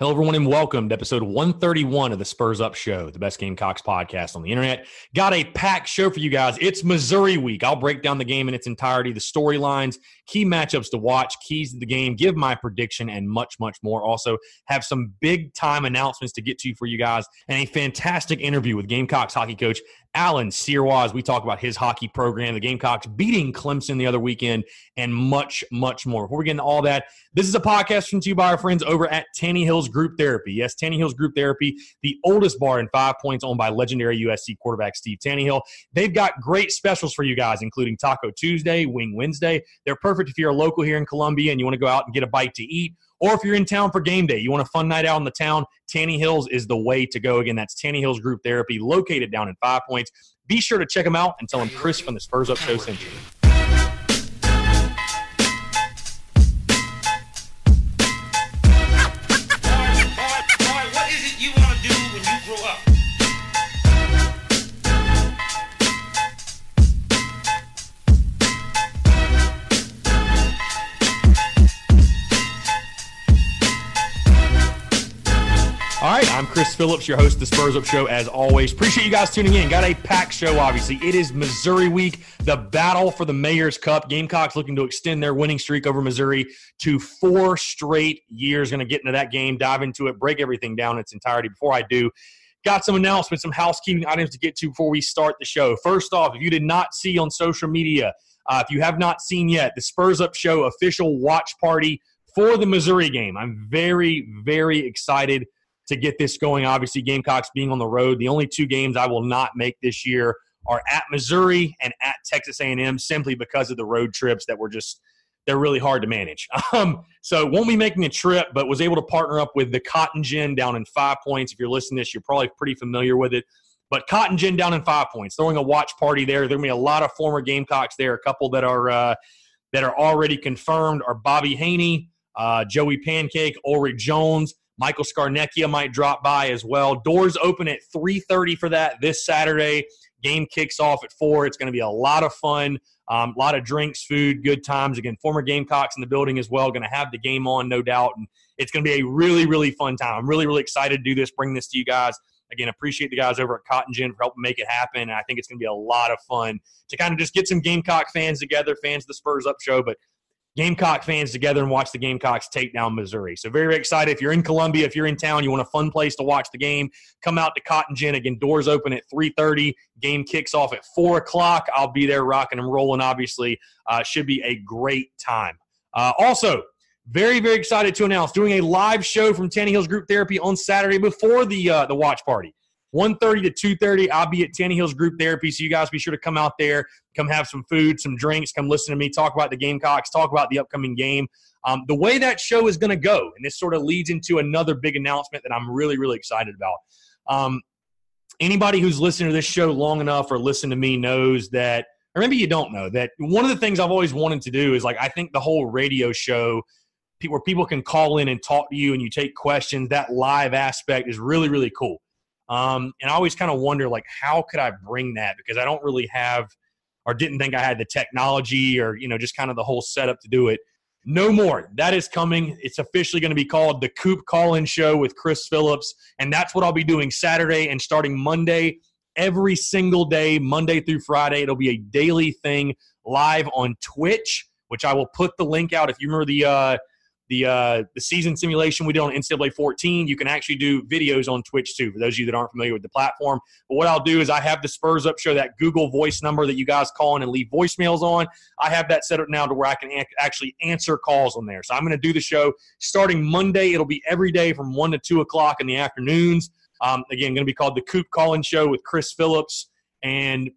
Hello, everyone, and welcome to episode 131 of the Spurs Up Show, the best Gamecocks podcast on the internet. Got a packed show for you guys. It's Missouri week. I'll break down the game in its entirety, the storylines, key matchups to watch, keys to the game, give my prediction, and much, much more. Also, have some big time announcements to get to for you guys, and a fantastic interview with Gamecocks hockey coach Allan Sirois. We talk about his hockey program, the Gamecocks beating Clemson the other weekend, and much, much more. Before we get into all that, this is a podcast from you by our friends over at Tannehill's Group Therapy. Yes, Tannehill's Group Therapy, the oldest bar in Five Points, owned by legendary USC quarterback Steve Tannehill. They've got great specials for you guys, including Taco Tuesday, Wing Wednesday. They're perfect if you're a local here in Columbia and you want to go out and get a bite to eat or if you're in town for game day, you want a fun night out in the town, Tannehill's is the way to go. Again, that's Tannehill's Group Therapy, located down in Five Points. Be sure to check them out and tell them Chris from the Spurs Up Show sent you. Phillips, your host of the Spurs Up Show, as always. Appreciate you guys tuning in. Got a packed show, obviously. It is Missouri week, the battle for the Mayor's Cup. Gamecocks looking to extend their winning streak over Missouri to four straight years. Going to get into that game, dive into it, break everything down in its entirety. Before I do, got some announcements, some housekeeping items to get to before we start the show. First off, if you did not see on social media, uh, if you have not seen yet, the Spurs Up Show official watch party for the Missouri game. I'm very, very excited to get this going. Obviously, Gamecocks being on the road, the only two games I will not make this year are at Missouri and at Texas A&M, simply because of the road trips that were just they're really hard to manage. Um, so won't be making a trip, but was able to partner up with the Cotton Gin down in Five Points. If you're listening to this, you're probably pretty familiar with it. But Cotton Gin down in Five Points, throwing a watch party there. There'll be a lot of former Gamecocks there. A couple that are uh, that are already confirmed are Bobby Haney, uh, Joey Pancake, Ulrich Jones. Michael Scarnecchia might drop by as well. Doors open at 3:30 for that this Saturday. Game kicks off at four. It's going to be a lot of fun. Um, a lot of drinks, food, good times. Again, former Gamecocks in the building as well. Going to have the game on, no doubt, and it's going to be a really, really fun time. I'm really, really excited to do this, bring this to you guys. Again, appreciate the guys over at Cotton Gin for helping make it happen. And I think it's going to be a lot of fun to kind of just get some Gamecock fans together, fans of the Spurs Up show, but Gamecock fans together and watch the Gamecocks take down Missouri. So very, excited. If you're in Columbia, if you're in town, you want a fun place to watch the game, come out to Cotton Gin. Again, doors open at 3.30. Game kicks off at 4 o'clock. I'll be there rocking and rolling, obviously. Uh, should be a great time. Uh, also, very, very excited to announce doing a live show from Tannehill's Group Therapy on Saturday before the uh, the watch party. 1.30 to 2.30 i'll be at Tannehill's group therapy so you guys be sure to come out there come have some food some drinks come listen to me talk about the gamecocks talk about the upcoming game. Um, the way that show is going to go and this sort of leads into another big announcement that i'm really really excited about. Um, anybody who's listened to this show long enough or listened to me knows that or maybe you don't know that one of the things i've always wanted to do is like i think the whole radio show where people can call in and talk to you and you take questions that live aspect is really really cool um, and I always kind of wonder, like, how could I bring that? Because I don't really have, or didn't think I had the technology, or you know, just kind of the whole setup to do it. No more. That is coming. It's officially going to be called the Coop Call In Show with Chris Phillips, and that's what I'll be doing Saturday and starting Monday every single day, Monday through Friday. It'll be a daily thing live on Twitch, which I will put the link out. If you remember the uh, the uh, the season simulation we did on NCAA 14. You can actually do videos on Twitch too. For those of you that aren't familiar with the platform, but what I'll do is I have the Spurs Up Show that Google Voice number that you guys call in and leave voicemails on. I have that set up now to where I can actually answer calls on there. So I'm going to do the show starting Monday. It'll be every day from one to two o'clock in the afternoons. Um, again, going to be called the Coop Call In Show with Chris Phillips and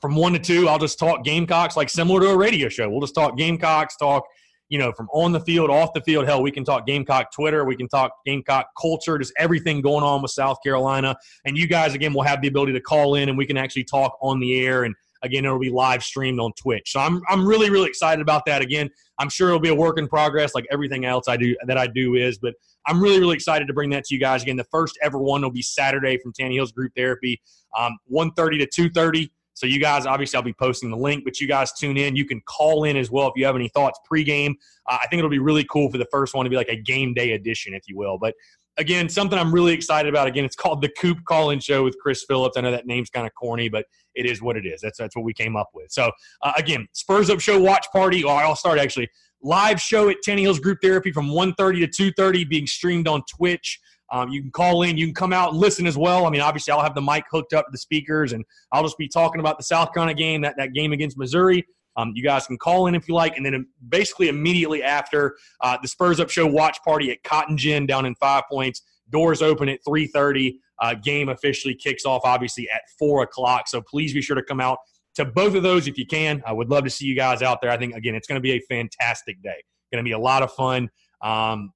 from one to two, I'll just talk Gamecocks like similar to a radio show. We'll just talk Gamecocks, talk you know, from on the field, off the field. Hell, we can talk Gamecock Twitter, we can talk Gamecock culture, just everything going on with South Carolina. And you guys, again, will have the ability to call in and we can actually talk on the air. And again, it'll be live streamed on Twitch. So I'm, I'm really, really excited about that. Again, I'm sure it'll be a work in progress like everything else I do that I do is, but I'm really, really excited to bring that to you guys. Again, the first ever one will be Saturday from Tannehill's Group Therapy, um, 1.30 to 2.30. So you guys, obviously, I'll be posting the link, but you guys tune in. You can call in as well if you have any thoughts pregame. Uh, I think it'll be really cool for the first one to be like a game day edition, if you will. But again, something I'm really excited about. Again, it's called the Coop Call-In Show with Chris Phillips. I know that name's kind of corny, but it is what it is. That's that's what we came up with. So uh, again, Spurs Up Show watch party. I'll start actually live show at Tannehill's Group Therapy from 1.30 to 2.30 being streamed on Twitch. Um, you can call in, you can come out and listen as well. I mean, obviously, I'll have the mic hooked up to the speakers, and I'll just be talking about the South Carolina game, that, that game against Missouri. Um, you guys can call in if you like, and then basically immediately after uh, the Spurs Up Show watch party at Cotton Gin down in Five Points. Doors open at 3:30. Uh, game officially kicks off obviously at four o'clock. So please be sure to come out to both of those if you can. I would love to see you guys out there. I think again, it's going to be a fantastic day. Going to be a lot of fun. Um,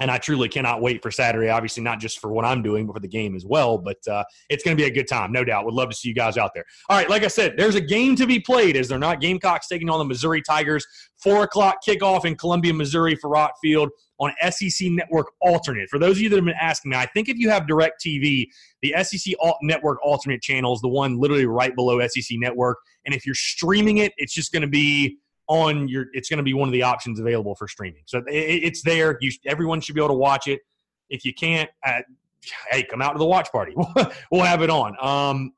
and I truly cannot wait for Saturday. Obviously, not just for what I'm doing, but for the game as well. But uh, it's going to be a good time, no doubt. Would love to see you guys out there. All right, like I said, there's a game to be played. Is they're not Gamecocks taking on the Missouri Tigers. Four o'clock kickoff in Columbia, Missouri, Faurot Field on SEC Network Alternate. For those of you that have been asking me, I think if you have DirecTV, the SEC Network Alternate channel is the one literally right below SEC Network. And if you're streaming it, it's just going to be on your it's going to be one of the options available for streaming. So it, it's there. You everyone should be able to watch it. If you can't uh, hey come out to the watch party. We'll have it on. Um,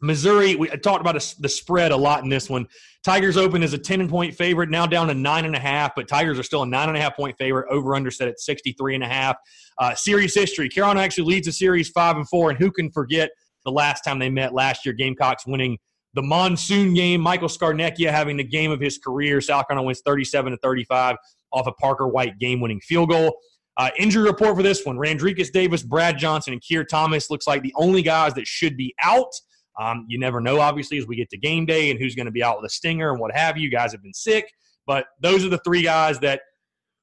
missouri we talked about a, the spread a lot in this one. Tigers open as a 10 point favorite now down to nine and a half but tigers are still a nine and a half point favorite. Over under set at 63 and a half. Uh, series history. Carolina actually leads the series five and four and who can forget the last time they met last year gamecocks winning the monsoon game, Michael Scarnecchia having the game of his career. South Carolina wins 37 to 35 off a Parker White game-winning field goal. Uh, injury report for this one: Randrecous Davis, Brad Johnson, and Keir Thomas looks like the only guys that should be out. Um, you never know, obviously, as we get to game day and who's going to be out with a stinger and what have you. Guys have been sick, but those are the three guys that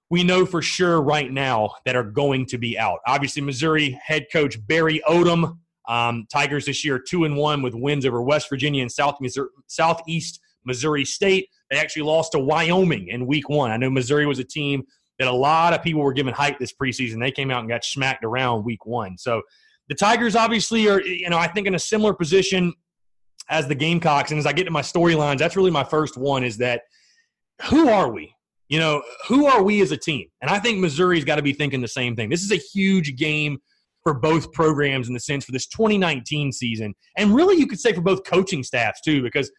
we know for sure right now that are going to be out. Obviously, Missouri head coach Barry Odom um, Tigers this year two and one with wins over West Virginia and South Missouri, Southeast Missouri State. They actually lost to Wyoming in Week One. I know Missouri was a team that a lot of people were giving hype this preseason. They came out and got smacked around Week One. So the Tigers obviously are, you know, I think in a similar position as the Gamecocks. And as I get to my storylines, that's really my first one: is that who are we? You know, who are we as a team? And I think Missouri's got to be thinking the same thing. This is a huge game for both programs in the sense for this 2019 season. And really, you could say for both coaching staffs, too, because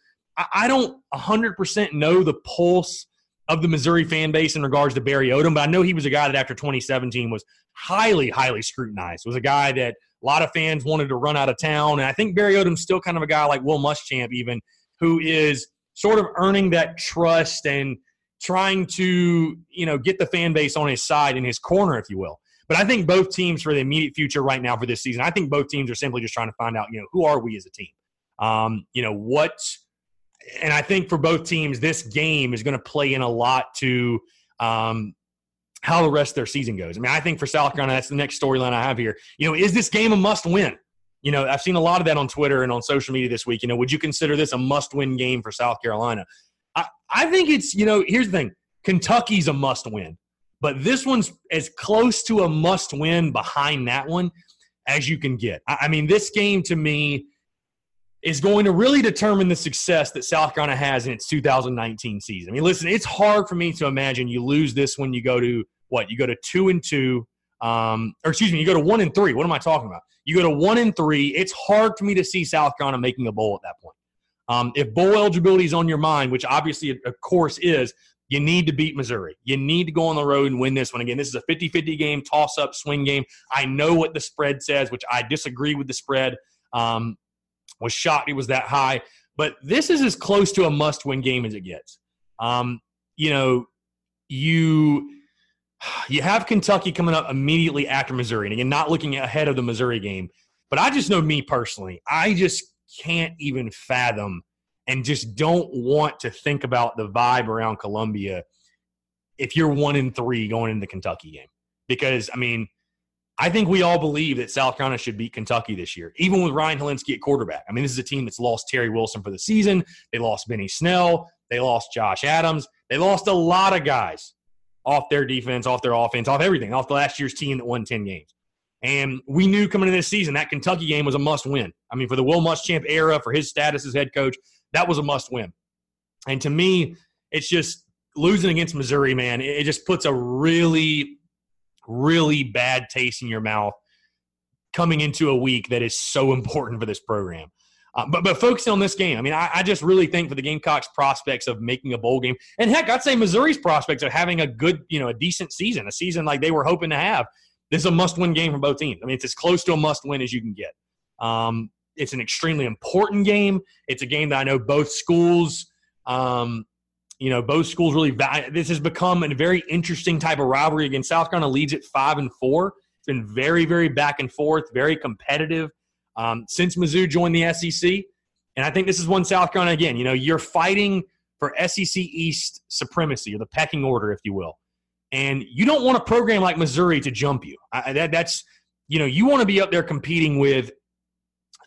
I don't 100% know the pulse of the Missouri fan base in regards to Barry Odom, but I know he was a guy that after 2017 was highly, highly scrutinized. Was a guy that a lot of fans wanted to run out of town. And I think Barry Odom's still kind of a guy like Will Muschamp, even, who is sort of earning that trust and trying to, you know, get the fan base on his side in his corner, if you will. But I think both teams for the immediate future right now for this season, I think both teams are simply just trying to find out, you know, who are we as a team? Um, you know, what and I think for both teams, this game is going to play in a lot to um, how the rest of their season goes. I mean, I think for South Carolina, that's the next storyline I have here. You know, is this game a must win? You know, I've seen a lot of that on Twitter and on social media this week. You know, would you consider this a must win game for South Carolina? I, I think it's, you know, here's the thing Kentucky's a must win. But this one's as close to a must win behind that one as you can get. I mean, this game to me is going to really determine the success that South Carolina has in its 2019 season. I mean, listen, it's hard for me to imagine you lose this when you go to what? You go to two and two um, or excuse me, you go to one and three. What am I talking about? You go to one and three. It's hard for me to see South Carolina making a bowl at that point. Um, if bowl eligibility is on your mind, which obviously, of course, is, you need to beat Missouri. You need to go on the road and win this one. Again, this is a 50 50 game, toss up, swing game. I know what the spread says, which I disagree with the spread. Um, was shocked it was that high. But this is as close to a must win game as it gets. Um, you know, you you have Kentucky coming up immediately after Missouri. And again, not looking ahead of the Missouri game. But I just know me personally, I just can't even fathom and just don't want to think about the vibe around Columbia if you're one in three going into the Kentucky game. Because, I mean, I think we all believe that South Carolina should beat Kentucky this year, even with Ryan Hilinski at quarterback. I mean, this is a team that's lost Terry Wilson for the season. They lost Benny Snell. They lost Josh Adams. They lost a lot of guys off their defense, off their offense, off everything, off the last year's team that won 10 games. And we knew coming into this season that Kentucky game was a must win. I mean, for the Will Muschamp era, for his status as head coach, that was a must win. And to me, it's just losing against Missouri, man, it just puts a really, really bad taste in your mouth coming into a week that is so important for this program. Uh, but but focusing on this game, I mean, I, I, just really think for the Gamecocks' prospects of making a bowl game, and heck, I'd say Missouri's prospects of having a good, you know, a decent season, a season like they were hoping to have. This is a must-win game for both teams. I mean, it's as close to a must-win as you can get. Um, it's an extremely important game. It's a game that I know both schools, um, you know, both schools really. This has become a very interesting type of rivalry. Again, South Carolina leads at five and four. It's been very, very back and forth, very competitive um, since Mizzou joined the SEC. And I think this is one South Carolina again. You know, you're fighting for SEC East supremacy or the pecking order, if you will. And you don't want a program like Missouri to jump you. I, that, that's, you know, you want to be up there competing with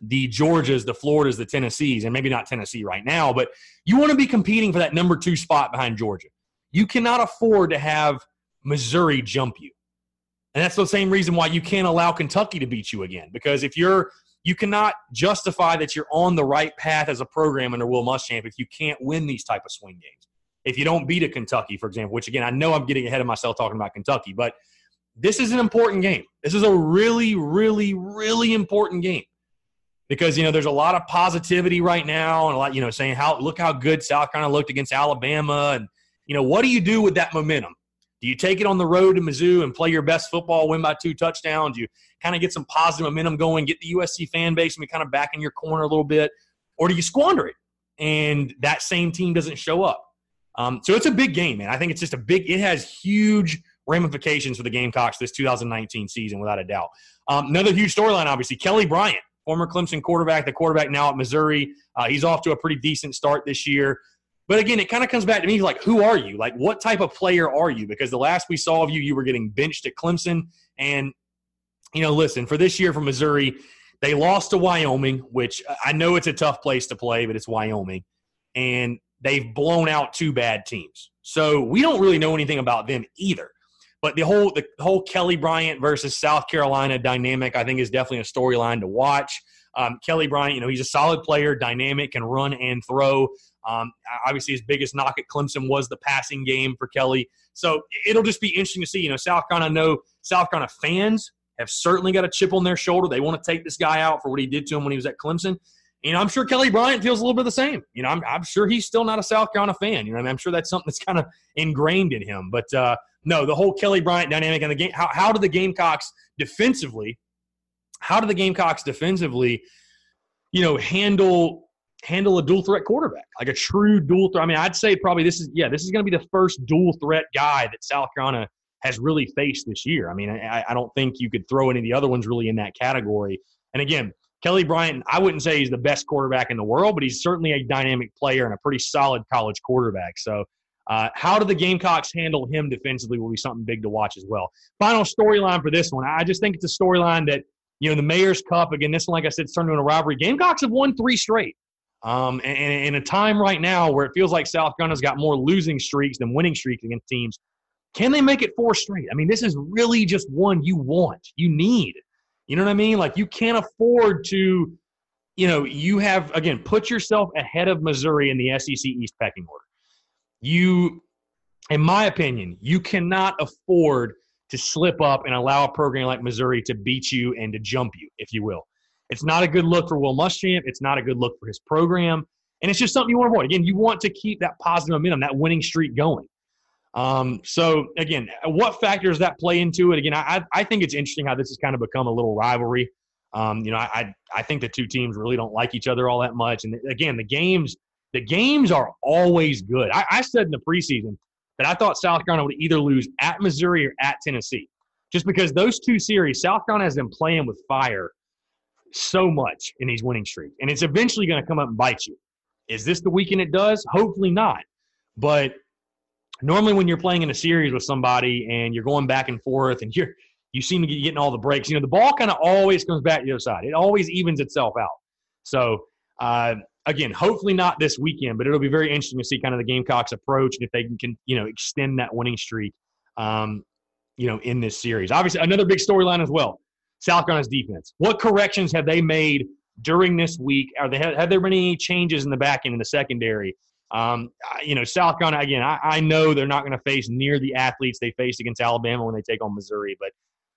the Georgias, the Floridas, the Tennessees, and maybe not Tennessee right now, but you want to be competing for that number two spot behind Georgia. You cannot afford to have Missouri jump you. And that's the same reason why you can't allow Kentucky to beat you again. Because if you're you cannot justify that you're on the right path as a program under Will Muschamp if you can't win these type of swing games. If you don't beat a Kentucky, for example, which again I know I'm getting ahead of myself talking about Kentucky, but this is an important game. This is a really, really, really important game because you know there's a lot of positivity right now and a lot you know saying how look how good South Carolina looked against Alabama and you know what do you do with that momentum? Do you take it on the road to Mizzou and play your best football, win by two touchdowns? You kind of get some positive momentum going, get the USC fan base and be kind of back in your corner a little bit, or do you squander it and that same team doesn't show up? Um, so it's a big game, man. I think it's just a big. It has huge ramifications for the Gamecocks this 2019 season, without a doubt. Um, another huge storyline, obviously, Kelly Bryant, former Clemson quarterback, the quarterback now at Missouri. Uh, he's off to a pretty decent start this year. But again, it kind of comes back to me like, who are you? Like, what type of player are you? Because the last we saw of you, you were getting benched at Clemson. And, you know, listen, for this year from Missouri, they lost to Wyoming, which I know it's a tough place to play, but it's Wyoming. And they've blown out two bad teams. So we don't really know anything about them either. But the whole the whole Kelly Bryant versus South Carolina dynamic, I think, is definitely a storyline to watch. Um, Kelly Bryant, you know, he's a solid player, dynamic, can run and throw. Um, obviously, his biggest knock at Clemson was the passing game for Kelly. So it'll just be interesting to see. You know, South Carolina, know South Carolina fans have certainly got a chip on their shoulder. They want to take this guy out for what he did to him when he was at Clemson. You know, I'm sure Kelly Bryant feels a little bit the same. You know, I'm, I'm sure he's still not a South Carolina fan. You know, I am sure that's something that's kind of ingrained in him. But uh, no, the whole Kelly Bryant dynamic and the game. How, how do the Gamecocks defensively? How do the Gamecocks defensively? You know, handle handle a dual threat quarterback, like a true dual threat. I mean, I'd say probably this is yeah, this is going to be the first dual threat guy that South Carolina has really faced this year. I mean, I, I don't think you could throw any of the other ones really in that category. And again, Kelly Bryant, I wouldn't say he's the best quarterback in the world, but he's certainly a dynamic player and a pretty solid college quarterback. So, uh, how do the Gamecocks handle him defensively will be something big to watch as well. Final storyline for this one. I just think it's a storyline that, you know, the Mayor's Cup, again, this one, like I said, it's turned into a rivalry. Gamecocks have won three straight. Um, and, in a time right now where it feels like South Carolina's got more losing streaks than winning streaks against teams, can they make it four straight? I mean, this is really just one you want, you need. You know what I mean? Like you can't afford to, you know, you have again put yourself ahead of Missouri in the SEC East pecking order. You, in my opinion, you cannot afford to slip up and allow a program like Missouri to beat you and to jump you, if you will. It's not a good look for Will Muschamp. It's not a good look for his program. And it's just something you want to avoid. Again, you want to keep that positive momentum, that winning streak going. Um, so, again, what factors that play into it? Again, I, I think it's interesting how this has kind of become a little rivalry. Um, you know, I, I think the two teams really don't like each other all that much. And again, the games the games are always good. I, I said in the preseason that I thought South Carolina would either lose at Missouri or at Tennessee, just because those two series, South Carolina has been playing with fire so much in these winning streaks, and it's eventually going to come up and bite you. Is this the weekend it does? Hopefully not. But normally when you're playing in a series with somebody and you're going back and forth and you're you seem to be getting all the breaks, you know, the ball kind of always comes back to the other side. It always evens itself out. So uh, again, hopefully not this weekend, but it'll be very interesting to see kind of the Gamecocks approach and if they can, you know, extend that winning streak, um, you know, in this series. Obviously, another big storyline as well. South Carolina's defense. What corrections have they made during this week? Are they have there been any changes in the back end in the secondary? Um, you know, South Carolina again. I, I know they're not going to face near the athletes they faced against Alabama when they take on Missouri, but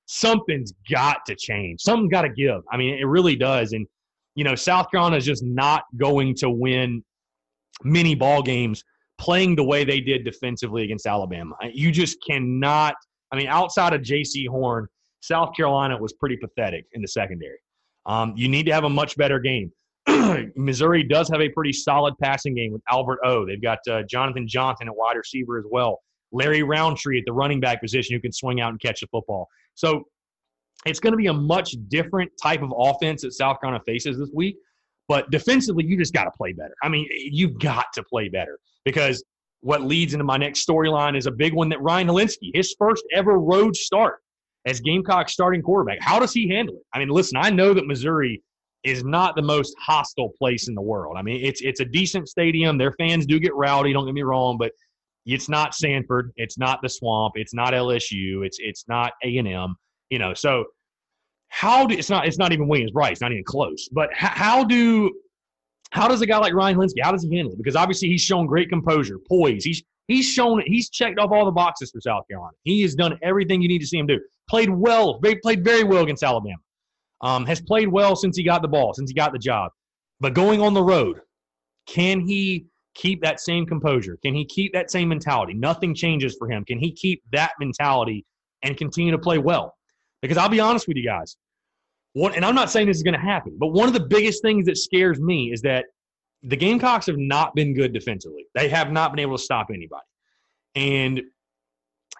something's got to change. Something's got to give. I mean, it really does. And you know, South Carolina is just not going to win many ball games playing the way they did defensively against Alabama. You just cannot. I mean, outside of Jaycee Horn, South Carolina was pretty pathetic in the secondary. Um, you need to have a much better game. Missouri does have a pretty solid passing game with Albert O. They've got uh, Johnathon Johnson at wide receiver as well. Larry Rountree at the running back position who can swing out and catch the football. So it's going to be a much different type of offense that South Carolina faces this week. But defensively, you just got to play better. I mean, you've got to play better because what leads into my next storyline is a big one that Ryan Hilinski, his first ever road start as Gamecock starting quarterback. How does he handle it? I mean, listen, I know that Missouri is not the most hostile place in the world. I mean, it's it's a decent stadium. Their fans do get rowdy. Don't get me wrong, but it's not Sanford. It's not the Swamp. It's not LSU. It's it's not A and M. You know, so how do it's not it's not even Williams Brice, not even close. But how, how do how does a guy like Ryan Hilinski, how does he handle it? Because obviously he's shown great composure, poise. He's he's shown he's checked off all the boxes for South Carolina. He has done everything you need to see him do. Played well, played very well against Alabama. Um, has played well since he got the ball, since he got the job. But going on the road, can he keep that same composure? Can he keep that same mentality? Nothing changes for him. Can he keep that mentality and continue to play well? Because I'll be honest with you guys, one, and I'm not saying this is going to happen, but one of the biggest things that scares me is that the Gamecocks have not been good defensively. They have not been able to stop anybody. And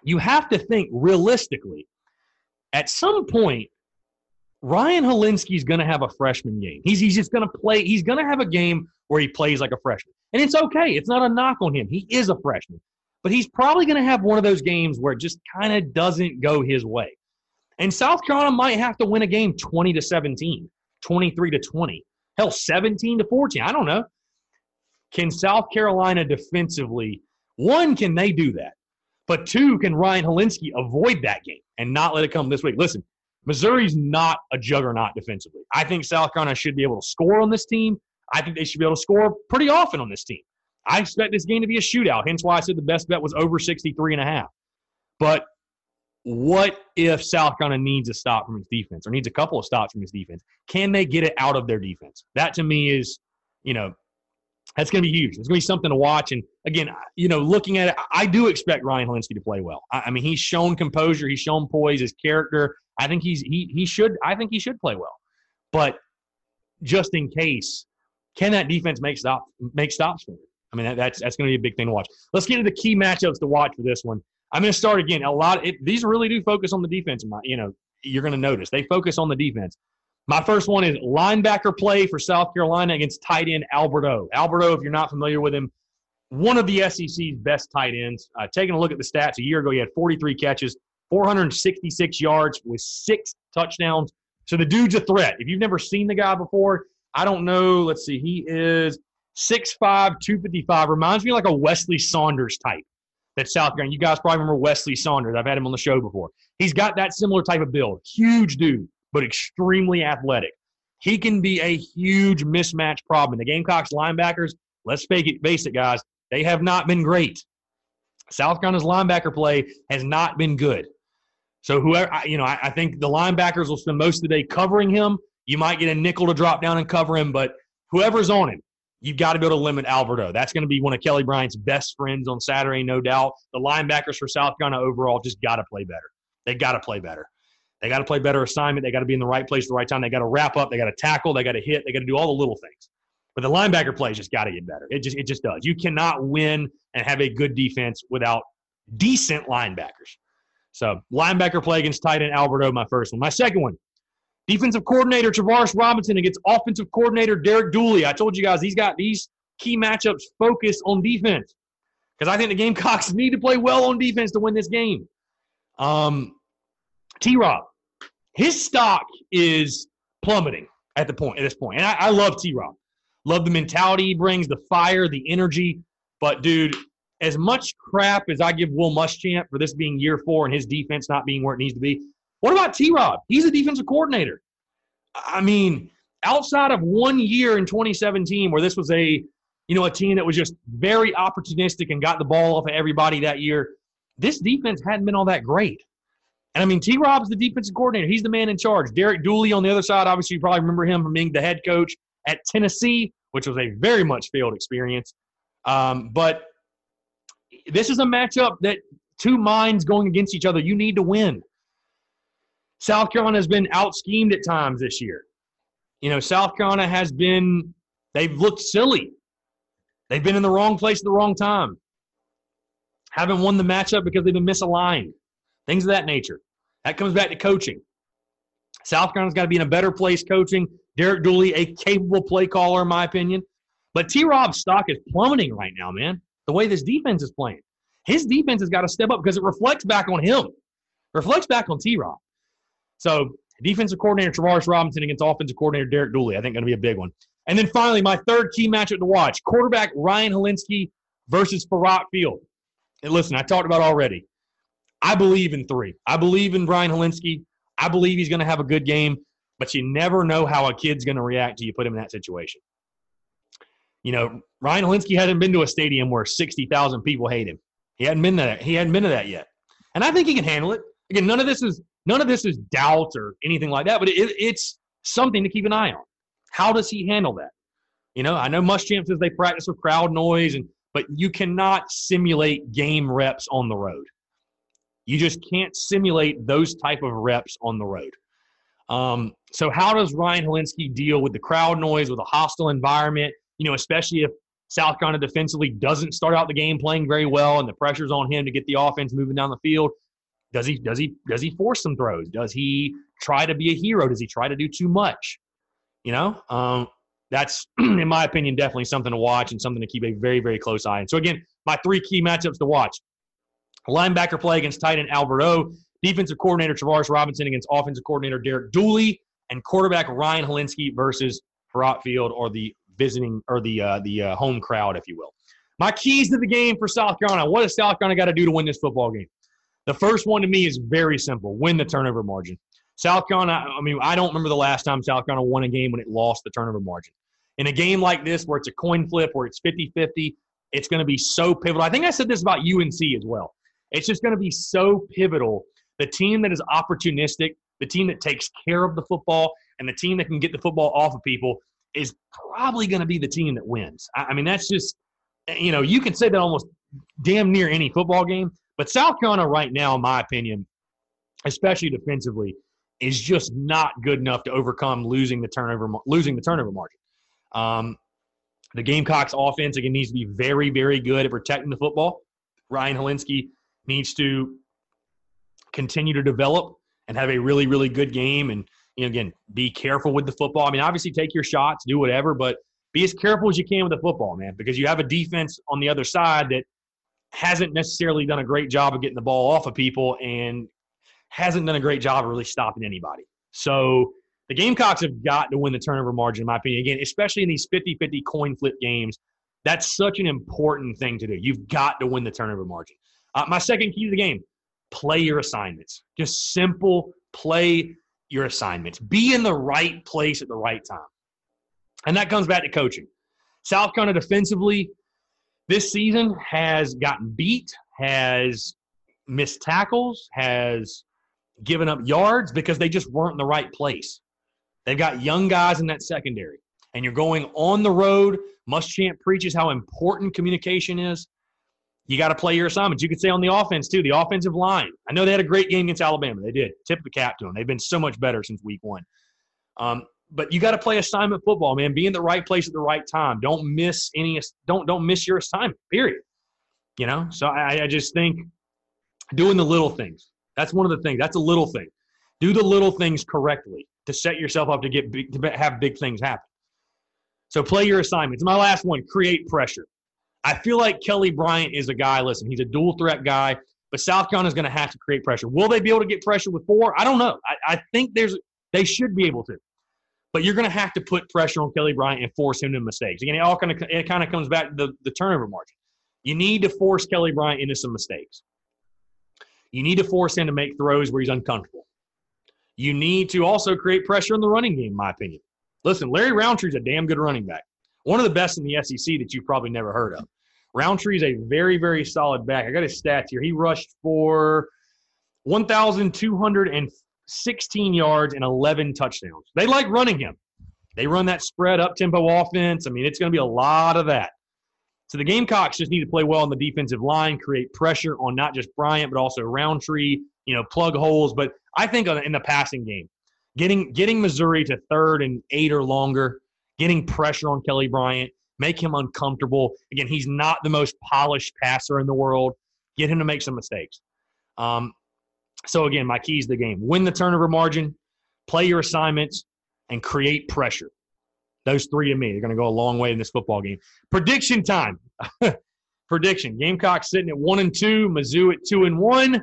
you have to think realistically, at some point, Ryan Hilinski is going to have a freshman game. He's, he's just going to play, he's going to have a game where he plays like a freshman. And it's okay. It's not a knock on him. He is a freshman. But he's probably going to have one of those games where it just kind of doesn't go his way. And South Carolina might have to win a game 20 to 17, 23 to 20, hell, 17 to 14. I don't know. Can South Carolina defensively, one, can they do that? But two, can Ryan Hilinski avoid that game and not let it come this week? Listen, Missouri's not a juggernaut defensively. I think South Carolina should be able to score on this team. I think they should be able to score pretty often on this team. I expect this game to be a shootout, hence why I said the best bet was over 63 and a half. But what if South Carolina needs a stop from its defense or needs a couple of stops from its defense? Can they get it out of their defense? That to me is, you know, that's going to be huge. It's going to be something to watch. And again, you know, looking at it, I do expect Ryan Hilinski to play well. I, I mean, he's shown composure, he's shown poise, his character. I think he's he he should. I think he should play well. But just in case, can that defense make stop make stops for him? I mean, that, that's that's going to be a big thing to watch. Let's get into the key matchups to watch for this one. I'm going to start again. A lot. It, these really do focus on the defense. My, you know, you're going to notice they focus on the defense. My first one is linebacker play for South Carolina against tight end Albert O. Alberto, if you're not familiar with him, one of the SEC's best tight ends. Uh, taking a look at the stats, a year ago he had 43 catches, 466 yards with six touchdowns. So the dude's a threat. If you've never seen the guy before, I don't know. Let's see. He is 6'5", 255. Reminds me like a Weslye Saunders type that South Carolina. You guys probably remember Weslye Saunders. I've had him on the show before. He's got that similar type of build. Huge dude, but extremely athletic. He can be a huge mismatch problem. The Gamecocks linebackers, let's it, face it, guys, they have not been great. South Carolina's linebacker play has not been good. So whoever, you know, I, I think the linebackers will spend most of the day covering him. You might get a nickel to drop down and cover him, but whoever's on him, you've got to be able to limit Albert O. That's going to be one of Kelly Bryant's best friends on Saturday, no doubt. The linebackers for South Carolina overall just got to play better. They got to play better. They got to play better assignment. They got to be in the right place at the right time. They got to wrap up. They got to tackle. They got to hit. They got to do all the little things. But the linebacker play just got to get better. It just it just does. You cannot win and have a good defense without decent linebackers. So linebacker play against tight end Albert O, my first one. My second one, defensive coordinator Travaris Robinson against offensive coordinator Derek Dooley. I told you guys he's got these key matchups focused on defense because I think the Gamecocks need to play well on defense to win this game. Um, T. Rob, his stock is plummeting at the point at this point, and I, I love T. Rob. Love the mentality he brings, the fire, the energy. But dude, as much crap as I give Will Muschamp for this being year four and his defense not being where it needs to be, what about T. Rob? He's a defensive coordinator. I mean, outside of one year in 2017 where this was a you know a team that was just very opportunistic and got the ball off of everybody that year, this defense hadn't been all that great. And I mean, T. Rob's the defensive coordinator. He's the man in charge. Derek Dooley on the other side, obviously, you probably remember him from being the head coach at Tennessee, which was a very much failed experience. Um, but this is a matchup that two minds going against each other. You need to win. South Carolina has been out schemed at times this year. You know, South Carolina has been, they've looked silly. They've been in the wrong place at the wrong time. Haven't won the matchup because they've been misaligned. Things of that nature. That comes back to coaching. South Carolina's got to be in a better place coaching. Derek Dooley, a capable play caller, in my opinion. But T Rob's stock is plummeting right now, man. The way this defense is playing. His defense has got to step up because it reflects back on him. Reflects back on T Rob. So defensive coordinator Travaris Robinson against offensive coordinator Derek Dooley, I think going to be a big one. And then finally, my third key matchup to watch: quarterback Ryan Hilinski versus Faurot Field. And listen, I talked about already. I believe in three. I believe in Ryan Hilinski. I believe he's going to have a good game, but you never know how a kid's going to react till you put him in that situation. You know, Ryan Hilinski hasn't been to a stadium where sixty thousand people hate him. He hadn't been to that. He hadn't been to that yet, and I think he can handle it. Again, none of this is none of this is doubt or anything like that, but it, it's something to keep an eye on. How does he handle that? You know, I know Muschamp says they practice with crowd noise, and but you cannot simulate game reps on the road. You just can't simulate those type of reps on the road. Um, so how does Ryan Hilinski deal with the crowd noise, with a hostile environment? You know, especially if South Carolina defensively doesn't start out the game playing very well, and the pressure's on him to get the offense moving down the field. Does he does he does he force some throws? Does he try to be a hero? Does he try to do too much? You know, um, that's in my opinion definitely something to watch and something to keep a very very close eye on. So again, my three key matchups to watch: linebacker play against tight end Albert O, defensive coordinator Travaris Robinson against offensive coordinator Derek Dooley, and quarterback Ryan Hilinski versus Faurot Field or the visiting or the uh, the uh, home crowd, if you will. My keys to the game for South Carolina. What does South Carolina got to do to win this football game? The first one to me is very simple win the turnover margin. South Carolina, I mean, I don't remember the last time South Carolina won a game when it lost the turnover margin. In a game like this, where it's a coin flip, where it's 50 50, it's going to be so pivotal. I think I said this about UNC as well. It's just going to be so pivotal. The team that is opportunistic, the team that takes care of the football, and the team that can get the football off of people is probably going to be the team that wins. I, I mean, that's just, you know, you can say that almost damn near any football game. But South Carolina right now, in my opinion, especially defensively, is just not good enough to overcome losing the turnover losing the turnover margin. Um, the Gamecocks offense again needs to be very, very good at protecting the football. Ryan Hilinski needs to continue to develop and have a really, really good game. And you know, again, be careful with the football. I mean, obviously take your shots, do whatever, but be as careful as you can with the football, man, because you have a defense on the other side that hasn't necessarily done a great job of getting the ball off of people and hasn't done a great job of really stopping anybody. So the Gamecocks have got to win the turnover margin, in my opinion. Again, especially in these 50 50 coin flip games, that's such an important thing to do. You've got to win the turnover margin. Uh, my second key to the game play your assignments. Just simple play your assignments. Be in the right place at the right time. And that comes back to coaching. South Carolina defensively, this season has gotten beat, has missed tackles, has giving up yards because they just weren't in the right place. They've got young guys in that secondary, and you're going on the road. Must Muschamp preaches how important communication is. You got to play your assignments. You could say on the offense, too, the offensive line. I know they had a great game against Alabama. They did. Tip the cap to them. They've been so much better since week one. Um, but you got to play assignment football, man. Be in the right place at the right time. Don't miss any. Don't don't miss your assignment. Period. You know. So I, I just think doing the little things. That's one of the things. That's a little thing. Do the little things correctly to set yourself up to get big, to have big things happen. So play your assignments. My last one: create pressure. I feel like Kelly Bryant is a guy. Listen, he's a dual threat guy, but South Carolina is going to have to create pressure. Will they be able to get pressure with four? I don't know. I, I think there's they should be able to but you're going to have to put pressure on Kelly Bryant and force him to mistakes. Again, it all kind of it kind of comes back to the, the turnover margin. You need to force Kelly Bryant into some mistakes. You need to force him to make throws where he's uncomfortable. You need to also create pressure in the running game, in my opinion. Listen, Larry Rountree's a damn good running back. One of the best in the SEC that you've probably never heard of. Rountree's a very, very solid back. I got his stats here. He rushed for 1,216 yards and 11 touchdowns. They like running him. They run that spread up tempo offense. I mean, it's going to be a lot of that. So the Gamecocks just need to play well on the defensive line, create pressure on not just Bryant but also Rountree. You know, plug holes. But I think in the passing game, getting getting Missouri to third and eight or longer, getting pressure on Kelly Bryant, make him uncomfortable. Again, he's not the most polished passer in the world. Get him to make some mistakes. Um, so again, my keys to the game: win the turnover margin, play your assignments, and create pressure. Those three to me, they're going to go a long way in this football game. Prediction time. Prediction: Gamecock sitting at one and two, Mizzou at two and one.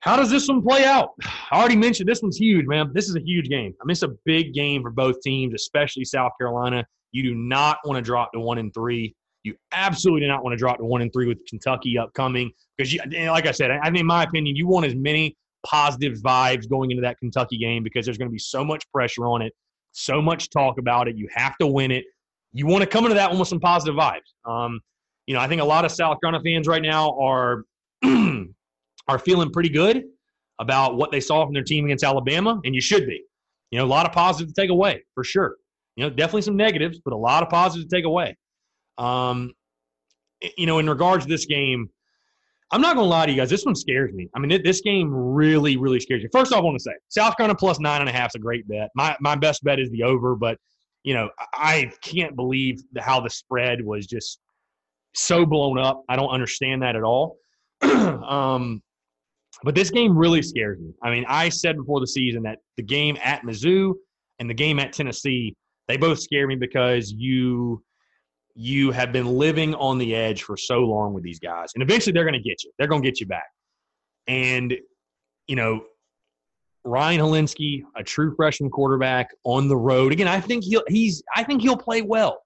How does this one play out? I already mentioned this one's huge, man. This is a huge game. I mean, it's a big game for both teams, especially South Carolina. You do not want to drop to one and three. You absolutely do not want to drop to one and three with Kentucky upcoming because, you, like I said, I, in my opinion, you want as many positive vibes going into that Kentucky game because there's going to be so much pressure on it, so much talk about it. You have to win it. You want to come into that one with some positive vibes. Um, you know, I think a lot of South Carolina fans right now are are feeling pretty good about what they saw from their team against Alabama, and you should be. You know, a lot of positive to take away for sure. You know, definitely some negatives, but a lot of positives to take away. Um, you know, in regards to this game, I'm not going to lie to you guys. This one scares me. I mean, this game really, really scares you. First, off, I want to say South Carolina plus nine and a half is a great bet. My my best bet is the over, but you know, I can't believe how the spread was just so blown up. I don't understand that at all. um, but this game really scares me. I mean, I said before the season that the game at Mizzou and the game at Tennessee, they both scare me because you you have been living on the edge for so long with these guys. And eventually they're going to get you. They're going to get you back. And, you know, Ryan Hilinski, a true freshman quarterback on the road. Again, I think he'll he's I think he'll play well.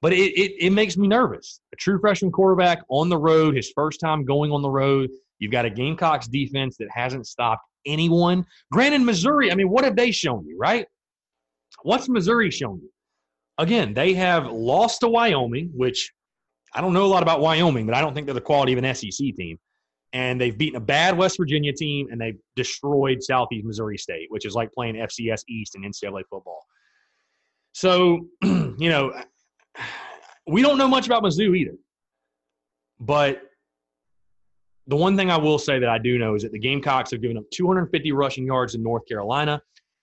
But it, it, it makes me nervous. A true freshman quarterback on the road, his first time going on the road. You've got a Gamecocks defense that hasn't stopped anyone. Granted, Missouri, I mean, what have they shown you, right? What's Missouri shown you? again, they have lost to Wyoming, which I don't know a lot about Wyoming, but I don't think they're the quality of an SEC team. And they've beaten a bad West Virginia team, and they've destroyed Southeast Missouri State, which is like playing FCS East and NCAA football. So, you know, we don't know much about Mizzou either. But the one thing I will say that I do know is that the Gamecocks have given up 250 rushing yards in North Carolina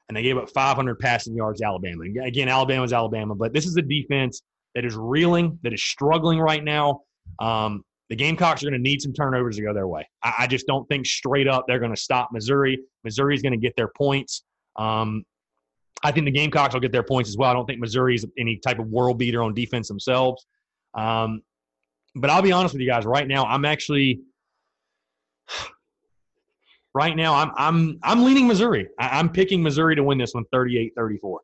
and they gave up 500 passing yards Alabama. Again, Alabama's Alabama, but this is a defense that is reeling, that is struggling right now. Um, the Gamecocks are going to need some turnovers to go their way. I, I just don't think straight up they're going to stop Missouri. Missouri's going to get their points. Um, I think the Gamecocks will get their points as well. I don't think Missouri's any type of world beater on defense themselves. Um, but I'll be honest with you guys. Right now, I'm actually right now I'm I'm I'm leaning Missouri. I, am picking Missouri to win this one 38-34.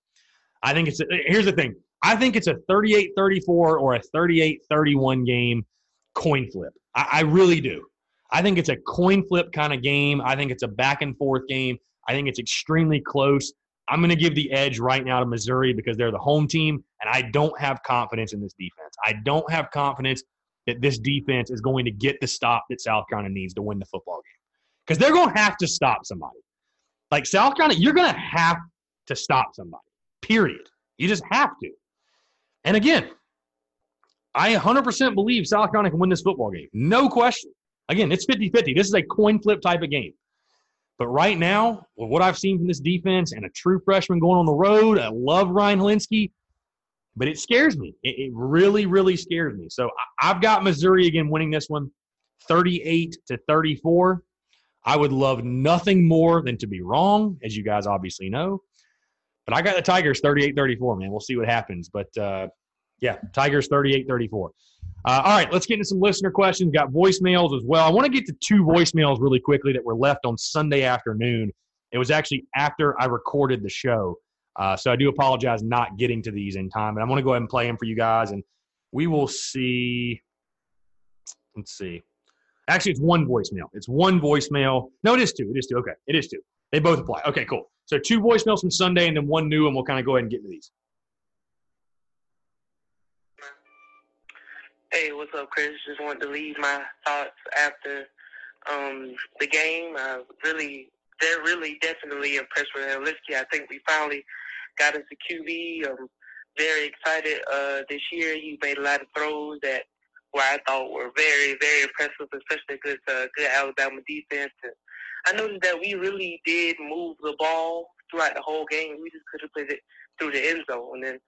I think it's a, here's the thing. I think it's a 38-34 or a 38-31 game coin flip. I, I really do. I think it's a coin flip kind of game. I think it's a back and forth game. I think it's extremely close. I'm going to give the edge right now to Missouri because they're the home team, and I don't have confidence in this defense. I don't have confidence that this defense is going to get the stop that South Carolina needs to win the football game. Because they're going to have to stop somebody. Like South Carolina, you're going to have to stop somebody. Period. You just have to. And again, I 100% believe South Carolina can win this football game. No question. Again, it's 50 50. This is a coin flip type of game. But right now, with what I've seen from this defense and a true freshman going on the road, I love Ryan Hilinski, but it scares me. It, it really, really scares me. So I've got Missouri again winning this one 38 to 34. I would love nothing more than to be wrong, as you guys obviously know. But I got the Tigers 38 34, man. We'll see what happens. But uh, yeah, Tigers 38 34. Uh, all right, let's get into some listener questions. Got voicemails as well. I want to get to two voicemails really quickly that were left on Sunday afternoon. It was actually after I recorded the show. Uh, so I do apologize not getting to these in time, but I'm going to go ahead and play them for you guys, and we will see. Let's see. Actually, it's one voicemail. It's one voicemail. No, it is two. It is two. Okay, it is two. They both apply. Okay, cool. So two voicemails from Sunday and then one new, and we'll kind of go ahead and get into these. Hey, what's up, Chris? Just wanted to leave my thoughts after um, the game. Uh, really, they're really definitely impressed with Hilinski. I think we finally got us a QB. I'm very excited uh, this year. He made a lot of throws that where I thought were very, very impressive, especially against uh, good Alabama defense. And I noticed that we really did move the ball throughout the whole game. We just could have put it through the end zone. And then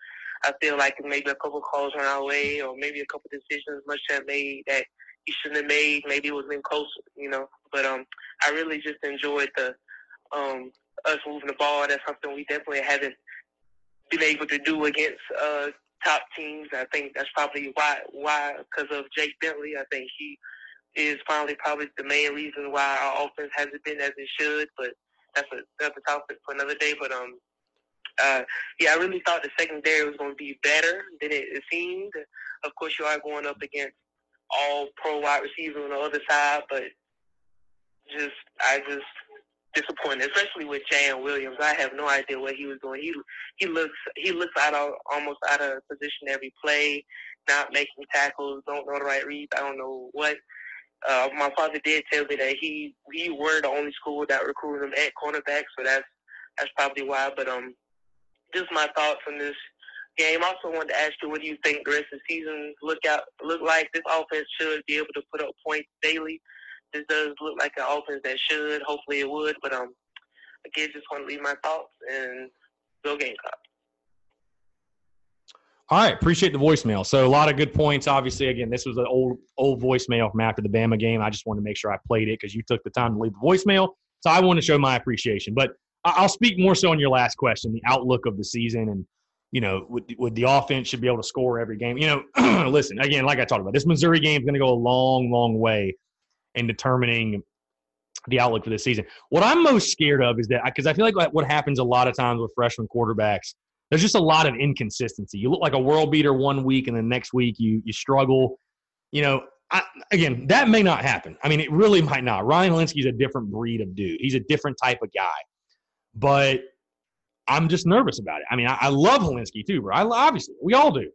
I feel like maybe a couple calls went our way, or maybe a couple decisions much have made that he shouldn't have made. Maybe it was in closer, you know. But um, I really just enjoyed the um us moving the ball. That's something we definitely haven't been able to do against uh top teams. I think that's probably why why because of Jake Bentley. I think he is probably probably the main reason why our offense hasn't been as it should. But that's a that's a topic for another day. But um, uh, yeah, I really thought the secondary was going to be better than it, it seemed. Of course, you are going up against all pro wide receivers on the other side, but just I just disappointed, especially with Jam Williams. I have no idea what he was doing. He he looks he looks out of almost out of position every play, not making tackles, don't know the right reads. I don't know what. Uh, my father did tell me that he he were the only school that recruited him at cornerback, so that's that's probably why. But um, just my thoughts on this game. Also wanted to ask you, what do you think the rest of the season look out look like? This offense should be able to put up points daily. This does look like an offense that should. Hopefully, it would. But um, again, just want to leave my thoughts and go Gamecock. All right, appreciate the voicemail. So a lot of good points. Obviously, again, this was an old old voicemail from after the Bama game. I just wanted to make sure I played it because you took the time to leave the voicemail. So I want to show my appreciation. But I'll speak more so on your last question, the outlook of the season, and you know, would, would the offense should be able to score every game. You know, listen again, like I talked about, this Missouri game is going to go a long, long way in determining the outlook for this season. What I'm most scared of is that because I feel like what happens a lot of times with freshman quarterbacks, there's just a lot of inconsistency. You look like a world beater one week, and the next week you you struggle. You know, I, again, that may not happen. I mean, it really might not. Ryan Hilinski's a different breed of dude. He's a different type of guy but I'm just nervous about it. I mean, I, I love Hilinski too, bro. I, obviously, we all do,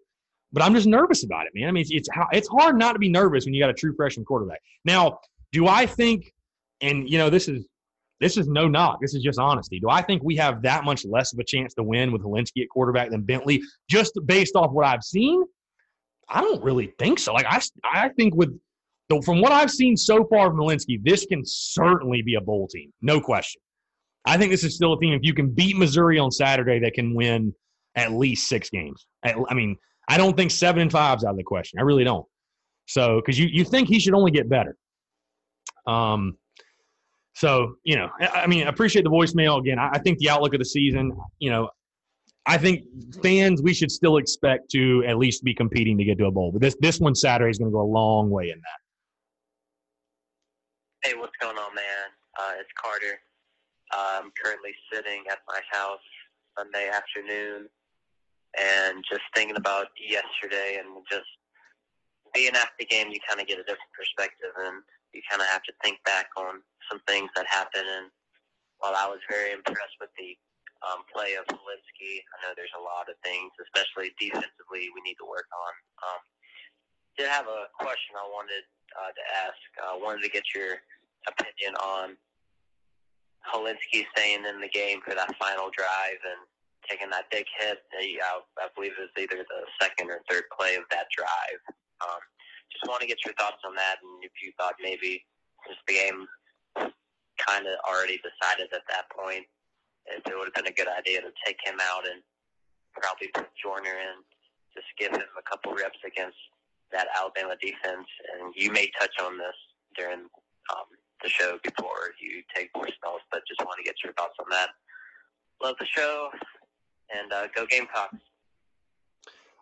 but I'm just nervous about it, man. I mean, it's, it's it's hard not to be nervous when you got a true freshman quarterback. Now, do I think? And you know, this is this is no knock. This is just honesty. Do I think we have that much less of a chance to win with Hilinski at quarterback than Bentley, just based off what I've seen? I don't really think so. Like I, I think with from what I've seen so far from Hilinski, this can certainly be a bowl team, no question. I think this is still a team. If you can beat Missouri on Saturday, that can win at least six games. I mean, I don't think seven and five's out of the question. I really don't. So, because you you think he should only get better. Um. So you know, I, mean, appreciate the voicemail again. I, think the outlook of the season. You know, I think fans we should still expect to at least be competing to get to a bowl. But this this one Saturday is going to go a long way in that. Hey, what's going on, man? Uh, it's Carter. I'm currently sitting at my house Sunday afternoon and just thinking about yesterday and just being after the game, you kind of get a different perspective and you kind of have to think back on some things that happened. And while I was very impressed with the um, play of Hilinski, I know there's a lot of things, especially defensively, we need to work on. Um, did have a question I wanted uh, to ask. I wanted to get your opinion on Hilinski staying in the game for that final drive and taking that big hit. I, I believe it was either the second or third play of that drive. Um, just want to get your thoughts on that, and if you thought maybe just the game kind of already decided at that point if it would have been a good idea to take him out and probably put Joyner in, just give him a couple reps against that Alabama defense. And you may touch on this during um, the show before you take more spells, but just want to get your thoughts on that. Love the show, and uh, go Gamecocks.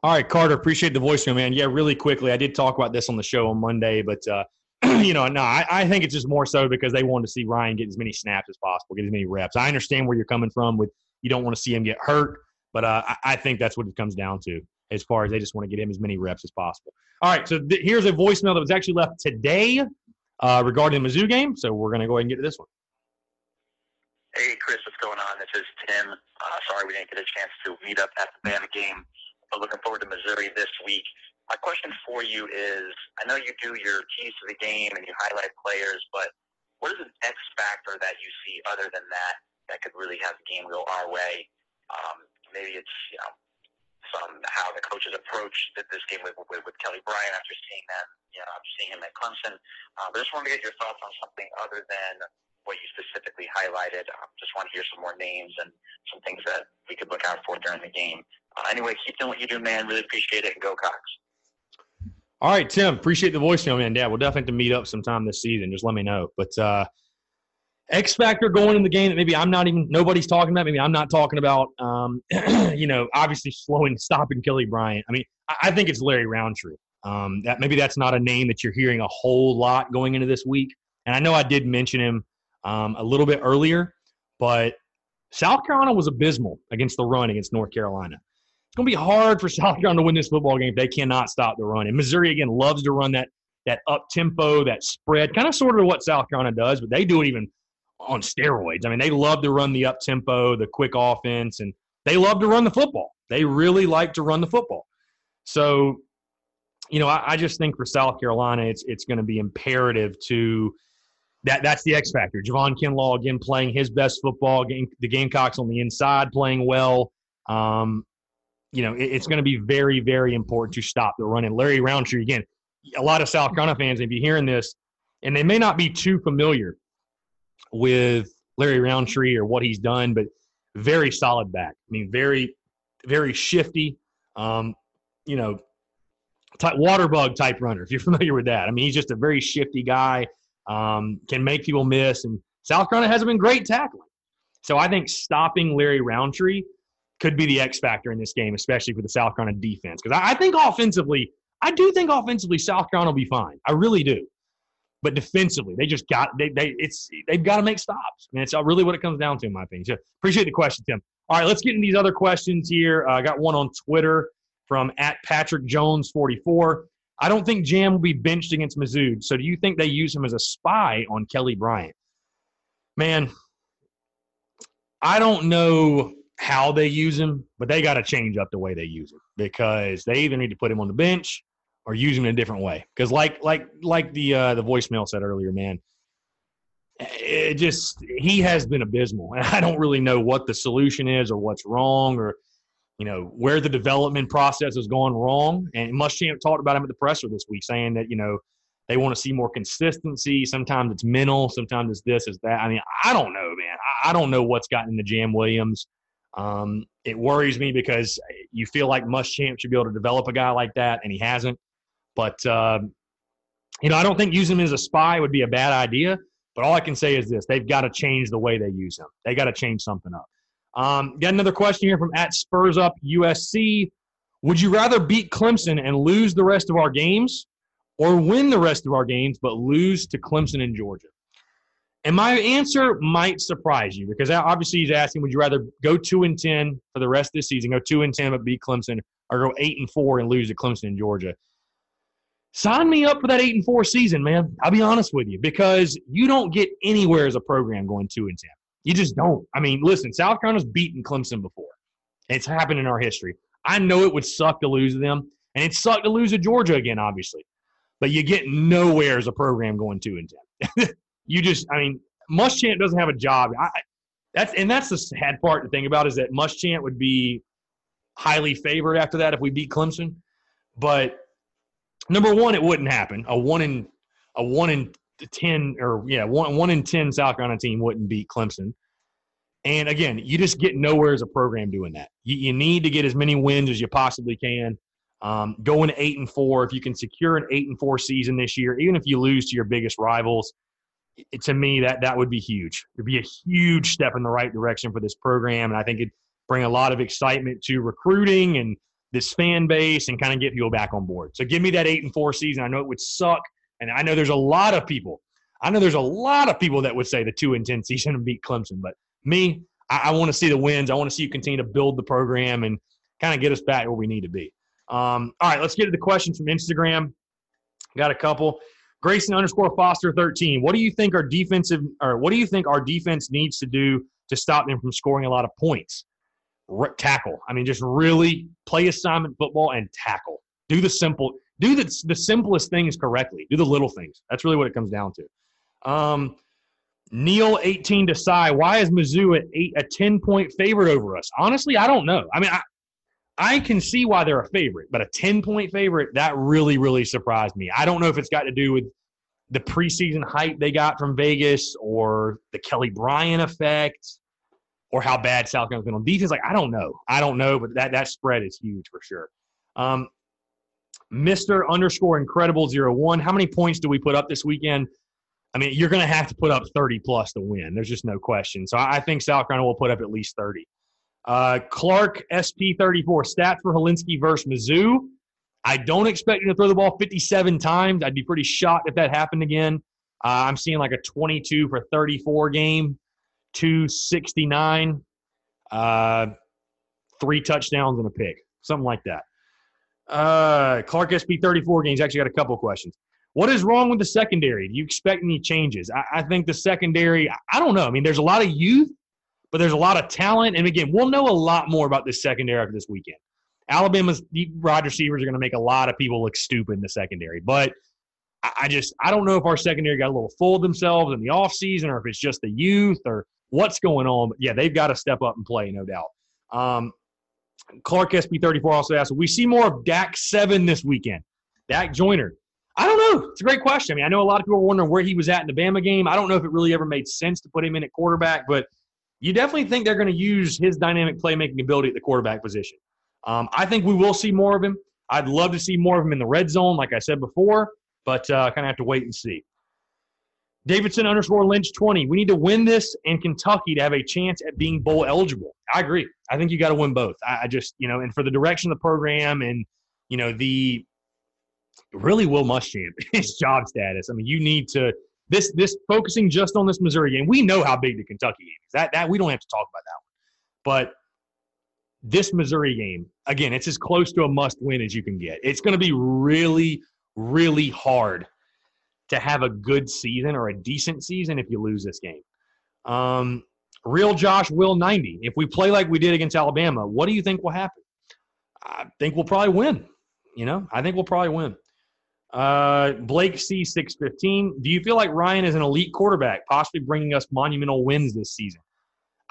All right, Carter, appreciate the voicemail, man. Yeah, really quickly, I did talk about this on the show on Monday, but uh, you know, no, I, I, think it's just more so because they wanted to see Ryan get as many snaps as possible, get as many reps. I understand where you're coming from with you don't want to see him get hurt, but uh, I, I, think that's what it comes down to as far as they just want to get him as many reps as possible. All right, so th- here's a voicemail that was actually left today uh, regarding the Mizzou game. So we're going to go ahead and get to this one. Hey, Chris, what's going on? This is Tim. Uh, sorry we didn't get a chance to meet up at the Bama game, but looking forward to Missouri this week. My question for you is I know you do your keys to the game and you highlight players, but what is an X factor that you see other than that that could really have the game go our way? Um, maybe it's, you know, some how the coaches approached this game with, with, with Kelly Bryant after seeing that, you know, after seeing him at Clemson. Uh, but I just wanted to get your thoughts on something other than what you specifically highlighted. Um, just want to hear some more names and some things that we could look out for during the game. Uh, anyway, keep doing what you do, man. Really appreciate it, and go Cox. All right, Tim. Appreciate the voicemail, man. Dad, we'll definitely have to meet up sometime this season. Just let me know. But uh, X factor going in the game that maybe I'm not even nobody's talking about. Maybe I'm not talking about. Um, you know, obviously slowing, stopping Kelly Bryant. I mean, I, I think it's Larry Rountree. Um, that maybe that's not a name that you're hearing a whole lot going into this week. And I know I did mention him um, a little bit earlier, but South Carolina was abysmal against the run against North Carolina it's going to be hard for South Carolina to win this football game if they cannot stop the run. And Missouri again loves to run that that up tempo, that spread, kind of sort of what South Carolina does, but they do it even on steroids. I mean, they love to run the up tempo, the quick offense, and they love to run the football. They really like to run the football. So, you know, I, I just think for South Carolina, it's it's going to be imperative to that. That's the X factor. Javon Kinlaw again playing his best football. Game, the Gamecocks on the inside playing well. Um, you know, it, it's going to be very, very important to stop the run. And Larry Rountree, again, a lot of South Carolina fans, if you're hearing this, and they may not be too familiar with Larry Rountree or what he's done, but very solid back. I mean, very, very shifty. Um, you know, type, water bug type runner. If you're familiar with that, I mean, he's just a very shifty guy. Um, can make people miss, and South Carolina hasn't been great tackling. So I think stopping Larry Rountree could be the X factor in this game, especially for the South Carolina defense. Because I, I, think offensively, I do think offensively South Carolina will be fine. I really do. But defensively, they just got they they it's they've got to make stops. And it's really what it comes down to, in my opinion. So appreciate the question, Tim. All right, let's get into these other questions here. Uh, I got one on Twitter from at Patrick Jones 44. I don't think Jam will be benched against Mizzou. So do you think they use him as a spy on Kelly Bryant? Man, I don't know how they use him, but they got to change up the way they use him because they either need to put him on the bench or use him in a different way. Because like like like the uh, the voicemail said earlier, man, it just he has been abysmal, and I don't really know what the solution is or what's wrong or you know where the development process is going wrong. And Muschamp talked about him at the presser this week, saying that you know they want to see more consistency. Sometimes it's mental, sometimes it's this, it's that. I mean, I don't know, man. I don't know what's gotten into Jam Williams. Um, it worries me because you feel like Muschamp should be able to develop a guy like that, and he hasn't. But uh, you know, I don't think using him as a spy would be a bad idea. But all I can say is this: they've got to change the way they use him. They got to change something up. Um, got another question here from at Spurs Up USC. Would you rather beat Clemson and lose the rest of our games, or win the rest of our games but lose to Clemson and Georgia? And my answer might surprise you because obviously he's asking, would you rather go two and ten for the rest of the season, go two and ten but beat Clemson, or go eight and four and lose to Clemson and Georgia? Sign me up for that eight and four season, man. I'll be honest with you because you don't get anywhere as a program going two and ten. You just don't. I mean, listen, South Carolina's beaten Clemson before. It's happened in our history. I know it would suck to lose them, and it sucked to lose to Georgia again, obviously. But you get nowhere as a program going two and ten. you just, I mean, Muschamp doesn't have a job. I, that's and that's the sad part to think about is that Muschamp would be highly favored after that if we beat Clemson. But number one, it wouldn't happen. A one in a one in ten or yeah one one in ten South Carolina team wouldn't beat Clemson. And again, you just get nowhere as a program doing that. You, you need to get as many wins as you possibly can. Um, going eight and four, if you can secure an eight and four season this year, even if you lose to your biggest rivals, to me that that would be huge. It'd be a huge step in the right direction for this program, and I think it'd bring a lot of excitement to recruiting and this fan base, and kind of get people back on board. So give me that eight and four season. I know it would suck, and I know there's a lot of people. I know there's a lot of people that would say the two and ten season and beat Clemson, but me, I, I want to see the wins. I want to see you continue to build the program and kind of get us back where we need to be. Um, all right, let's get to the questions from Instagram. Got a couple. Grayson underscore Foster 13. What do you think our defensive or what do you think our defense needs to do to stop them from scoring a lot of points? Tackle. I mean, just really play assignment football and tackle. Do the simple, do the, the simplest things correctly. Do the little things. That's really what it comes down to. Um, Neil 18 to Cy. Why is Mizzou at eight, a 10 point favorite over us? Honestly, I don't know. I mean, I, I can see why they're a favorite, but a 10 point favorite, that really, really surprised me. I don't know if it's got to do with the preseason hype they got from Vegas or the Kelly Bryant effect or how bad South Carolina's been on defense. Like, I don't know. I don't know, but that, that spread is huge for sure. Um, Mr. underscore incredible zero one. How many points do we put up this weekend? I mean, you're going to have to put up 30 plus to win. There's just no question. So I think South Carolina will put up at least 30. Uh, Clark SP34 stats for Hilinski versus Mizzou. I don't expect him to throw the ball 57 times. I'd be pretty shocked if that happened again. Uh, I'm seeing like a 22 for 34 game, 269, uh, three touchdowns and a pick, something like that. Uh, Clark SP34 games actually got a couple questions. What is wrong with the secondary? Do you expect any changes? I, I think the secondary, I don't know. I mean, there's a lot of youth but there's a lot of talent. And again, we'll know a lot more about this secondary after this weekend. Alabama's deep wide receivers are going to make a lot of people look stupid in the secondary. But I just I don't know if our secondary got a little full of themselves in the offseason or if it's just the youth or what's going on. But yeah, they've got to step up and play, no doubt. Um, Clark SB34 also asked, we see more of Dak 7 this weekend? Dak Joyner. I don't know. It's a great question. I mean, I know a lot of people are wondering where he was at in the Bama game. I don't know if it really ever made sense to put him in at quarterback, but – you definitely think they're going to use his dynamic playmaking ability at the quarterback position. Um, I think we will see more of him. I'd love to see more of him in the red zone, like I said before, but uh, kind of have to wait and see. Davidson underscore Lynch 20. We need to win this in Kentucky to have a chance at being bowl eligible. I agree. I think you got to win both. I, I, just, you know, and for the direction of the program and, you know, the really Will Muschamp, his job status. I mean, you need to this this focusing just on this Missouri game. We know how big the Kentucky game is. That that we don't have to talk about that one. But this Missouri game, again, it's as close to a must win as you can get. It's going to be really, really hard to have a good season or a decent season if you lose this game. Um, real Josh will 90. If we play like we did against Alabama, what do you think will happen? I think we'll probably win. You know, I think we'll probably win. Uh, Blake C615. Do you feel like Ryan is an elite quarterback, possibly bringing us monumental wins this season?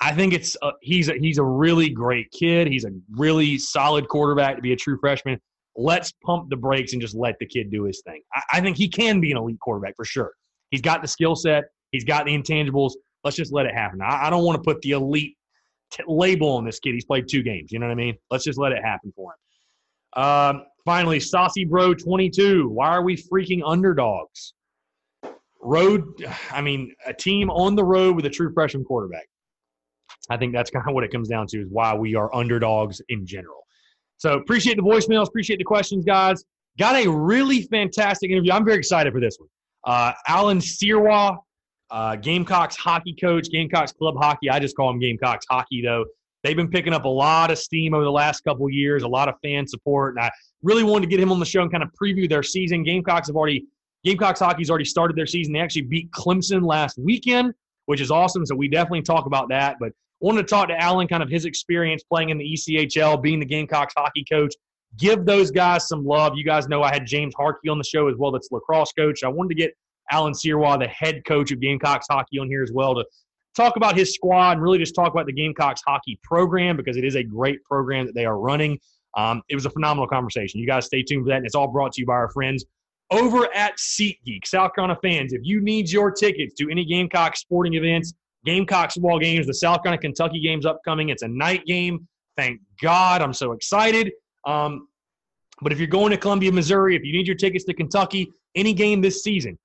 I think it's a, he's a, he's a really great kid. He's a really solid quarterback to be a true freshman. Let's pump the brakes and just let the kid do his thing. I, I think he can be an elite quarterback for sure. He's got the skill set. He's got the intangibles. Let's just let it happen. I, I don't want to put the elite t- label on this kid. He's played two games. You know what I mean? Let's just let it happen for him. Um, Finally, Saucy Bro 22. Why are we freaking underdogs? Road, I mean, a team on the road with a true freshman quarterback. I think that's kind of what it comes down to is why we are underdogs in general. So appreciate the voicemails, appreciate the questions, guys. Got a really fantastic interview. I'm very excited for this one. Uh, Allan Sirois, uh, Gamecocks hockey coach, Gamecocks club hockey. I just call him Gamecocks hockey though. They've been picking up a lot of steam over the last couple years, a lot of fan support, and I really wanted to get him on the show and kind of preview their season. Gamecocks have already Gamecocks hockey's already started their season. They actually beat Clemson last weekend, which is awesome. So we definitely talk about that. But wanted to talk to Allan, kind of his experience playing in the ECHL, being the Gamecocks hockey coach. Give those guys some love. You guys know I had James Harkey on the show as well. That's lacrosse coach. I wanted to get Allan Sirois, the head coach of Gamecocks hockey, on here as well to talk about his squad and really just talk about the Gamecocks hockey program because it is a great program that they are running. Um, it was a phenomenal conversation. You guys stay tuned for that, and it's all brought to you by our friends over at SeatGeek. South Carolina fans, if you need your tickets to any Gamecock sporting events, Gamecock football games, the South Carolina Kentucky game's upcoming. It's a night game. Thank God. I'm so excited. Um, but if you're going to Columbia, Missouri, if you need your tickets to Kentucky, any game this season,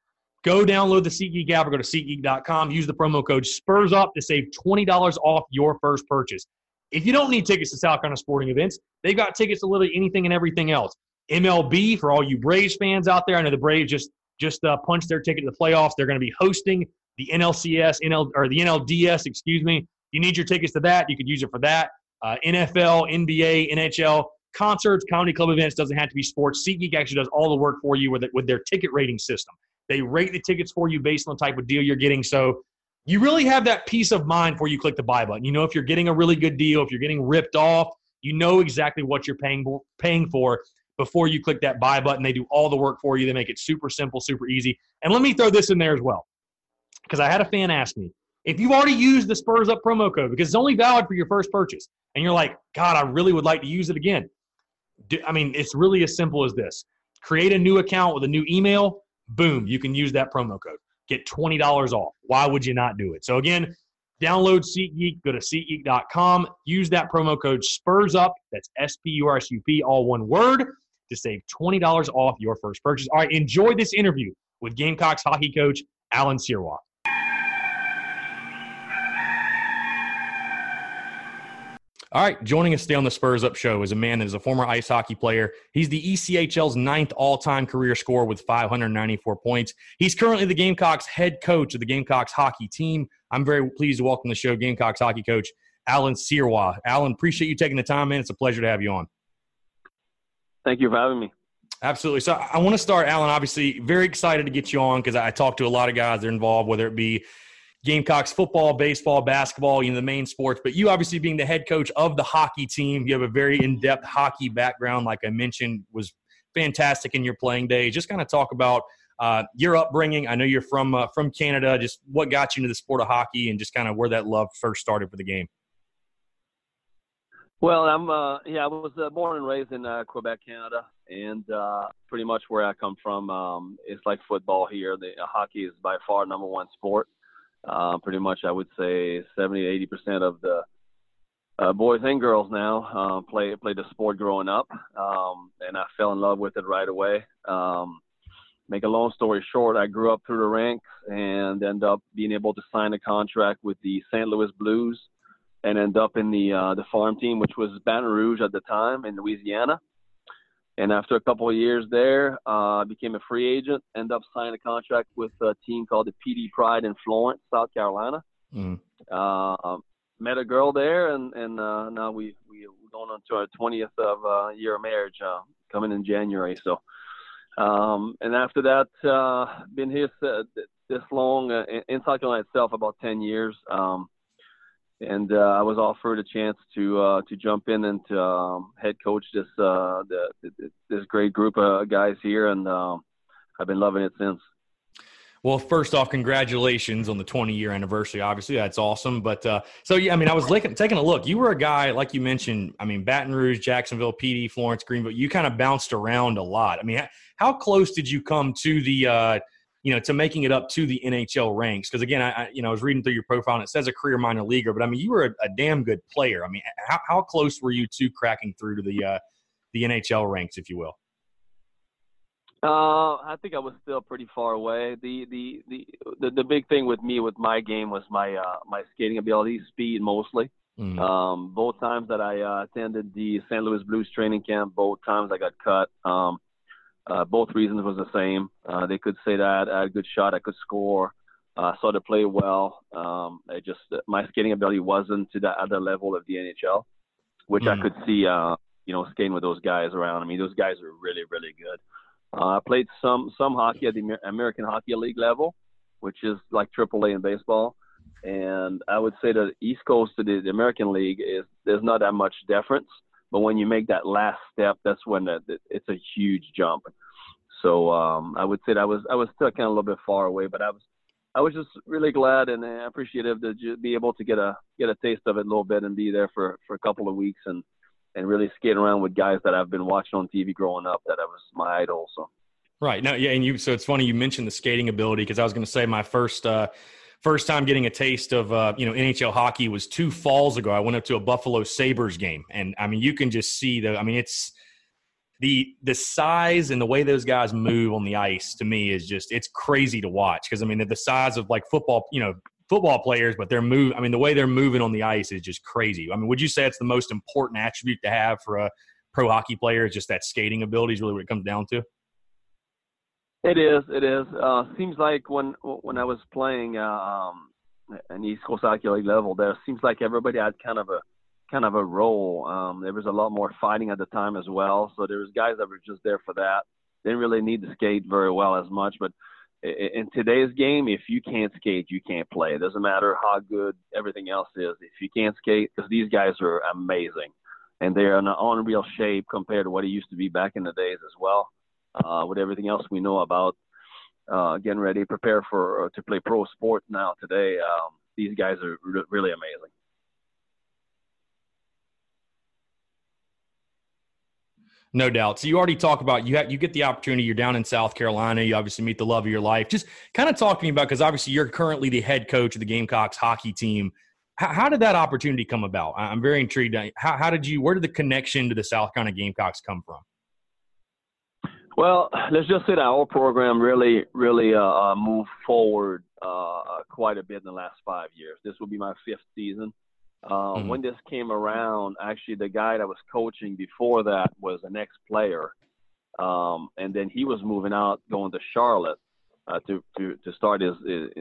go download the SeatGeek app or go to SeatGeek.com. Use the promo code SPURSUP to save $20 off your first purchase. If you don't need tickets to South Carolina sporting events, they've got tickets to literally anything and everything else. MLB for all you Braves fans out there. I know the Braves just just uh, punched their ticket to the playoffs. They're going to be hosting the NLCS, NL or the NLDS, excuse me. you need your tickets to that, you could use it for that. Uh, NFL, NBA, NHL, concerts, comedy club events doesn't have to be sports. SeatGeek actually does all the work for you with it, with their ticket rating system. They rate the tickets for you based on the type of deal you're getting. So you really have that peace of mind before you click the buy button. You know if you're getting a really good deal, if you're getting ripped off, you know exactly what you're paying paying for before you click that buy button. They do all the work for you. They make it super simple, super easy. And let me throw this in there as well, because I had a fan ask me if you've already used the Spurs Up promo code because it's only valid for your first purchase, and you're like, God, I really would like to use it again. I mean, it's really as simple as this: create a new account with a new email. Boom, you can use that promo code. Get twenty dollars off. Why would you not do it? So again, Download SeatGeek, go to SeatGeek.com, use that promo code SPURSUP, that's S P U R S U P, all one word, to save $20 off your first purchase. All right, enjoy this interview with Gamecocks hockey coach Allan Sirois. All right, joining us today on the Spurs Up Show is a man that is a former ice hockey player. He's the ECHL's ninth all time career score with 594 points. He's currently the Gamecocks head coach of the Gamecocks hockey team. I'm very pleased to welcome the show Gamecocks hockey coach Allan Sirois. Allan, appreciate you taking the time, man. It's a pleasure to have you on. Thank you for having me. Absolutely. So I want to start, Allan. Obviously, very excited to get you on because I talk to a lot of guys that are involved, whether it be Gamecocks football, baseball, basketball, you know, the main sports. But you obviously being the head coach of the hockey team, you have a very in-depth hockey background, like I mentioned, was fantastic in your playing days. Just kind of talk about uh, your upbringing. I know you're from uh, from Canada. Just what got you into the sport of hockey, and just kind of where that love first started for the game. Well, I'm uh, yeah, I was uh, born and raised in uh, Quebec, Canada, and uh, pretty much where I come from, um, it's like football here. The uh, hockey is by far number one sport. Uh, pretty much, I would say 70, to 80 percent of the uh, boys and girls now uh, play play the sport growing up, um, and I fell in love with it right away. Um, make a long story short, I grew up through the ranks and end up being able to sign a contract with the St. Louis Blues, and end up in the uh, the farm team, which was Baton Rouge at the time in Louisiana. And after a couple of years there, uh, I became a free agent. Ended up signing a contract with a team called the Pee Dee Pride in Florence, South Carolina. Mm. Uh, met a girl there, and and uh, now we we we're going on to our 20th of uh, year of marriage uh, coming in January. So, um, and after that, uh, been here this long uh, in South Carolina itself about 10 years. Um, and uh, I was offered a chance to uh, to jump in and to um, head coach this uh, the, this great group of guys here, and um, I've been loving it since. Well, first off, congratulations on the 20 year anniversary. Obviously, that's awesome. But uh, so yeah, I mean, I was looking, taking a look. You were a guy like you mentioned. I mean, Baton Rouge, Jacksonville, Pee Dee, Florence, Greenville. You kind of bounced around a lot. I mean, how close did you come to the uh, you know, to making it up to the NHL ranks. Because again, I, I, you know I was reading through your profile and it says a career minor leaguer, but I mean you were a, a damn good player. I mean, how, how close were you to cracking through to the uh, the NHL ranks, if you will? Uh, I think I was still pretty far away. The, the the the the big thing with me with my game was my uh, my skating ability, speed mostly. Mm. Um, both times that I uh, attended the St. Louis Blues training camp, both times I got cut. Um, uh, both reasons was the same. Uh, they could say that I had a good shot, I could score, uh, saw to play well. Um, I just my skating ability wasn't to that other level of the NHL, which mm. I could see. Uh, you know, skating with those guys around. I mean, those guys are really, really good. Uh, I played some some hockey at the American Hockey League level, which is like AAA in baseball. And I would say the East Coast to the, the American League is there's not that much difference. But when you make that last step, that's when the, the, it's a huge jump. So um, I would say that I was I was still kind of a little bit far away, but I was I was just really glad and appreciative to be able to get a get a taste of it a little bit and be there for for a couple of weeks and and really skate around with guys that I've been watching on TV growing up that I was my idol. So. Right. No, yeah, and you. So it's funny you mentioned the skating ability because I was going to say my first uh, first time getting a taste of uh, you know NHL hockey was two falls ago. I went up to a Buffalo Sabres game, and I mean you can just see the. I mean it's the the size and the way those guys move on the ice to me is just it's crazy to watch because I mean the size of like football, you know, football players, but they're move. I mean the way they're moving on the ice is just crazy. I mean, would you say it's the most important attribute to have for a pro hockey player? Is just that skating ability is really what it comes down to. It is. It is. Uh, seems like when when I was playing uh, um, an East Coast Hockey League level, there seems like everybody had kind of a kind of a role. Um, there was a lot more fighting at the time as well, so there was guys that were just there for that. Didn't really need to skate very well as much, but in today's game, if you can't skate, you can't play. It doesn't matter how good everything else is. If you can't skate, because these guys are amazing, and they're in an unreal shape compared to what it used to be back in the days as well uh, with everything else we know about uh, getting ready, prepare for uh, to play pro sport now today. Um, these guys are re- really amazing. No doubt. So you already talk about you have, you get the opportunity. You're down in South Carolina. You obviously meet the love of your life. Just kind of talking about because obviously you're currently the head coach of the Gamecocks hockey team. How, how did that opportunity come about? I'm very intrigued. How, how did you? Where did the connection to the South Carolina Gamecocks come from? Well, let's just say that our program really, really uh, uh, moved forward uh, quite a bit in the last five years. This will be my fifth season. Uh, mm-hmm. When this came around, actually, the guy that was coaching before that was an ex-player, um, and then he was moving out, going to Charlotte uh, to, to to start his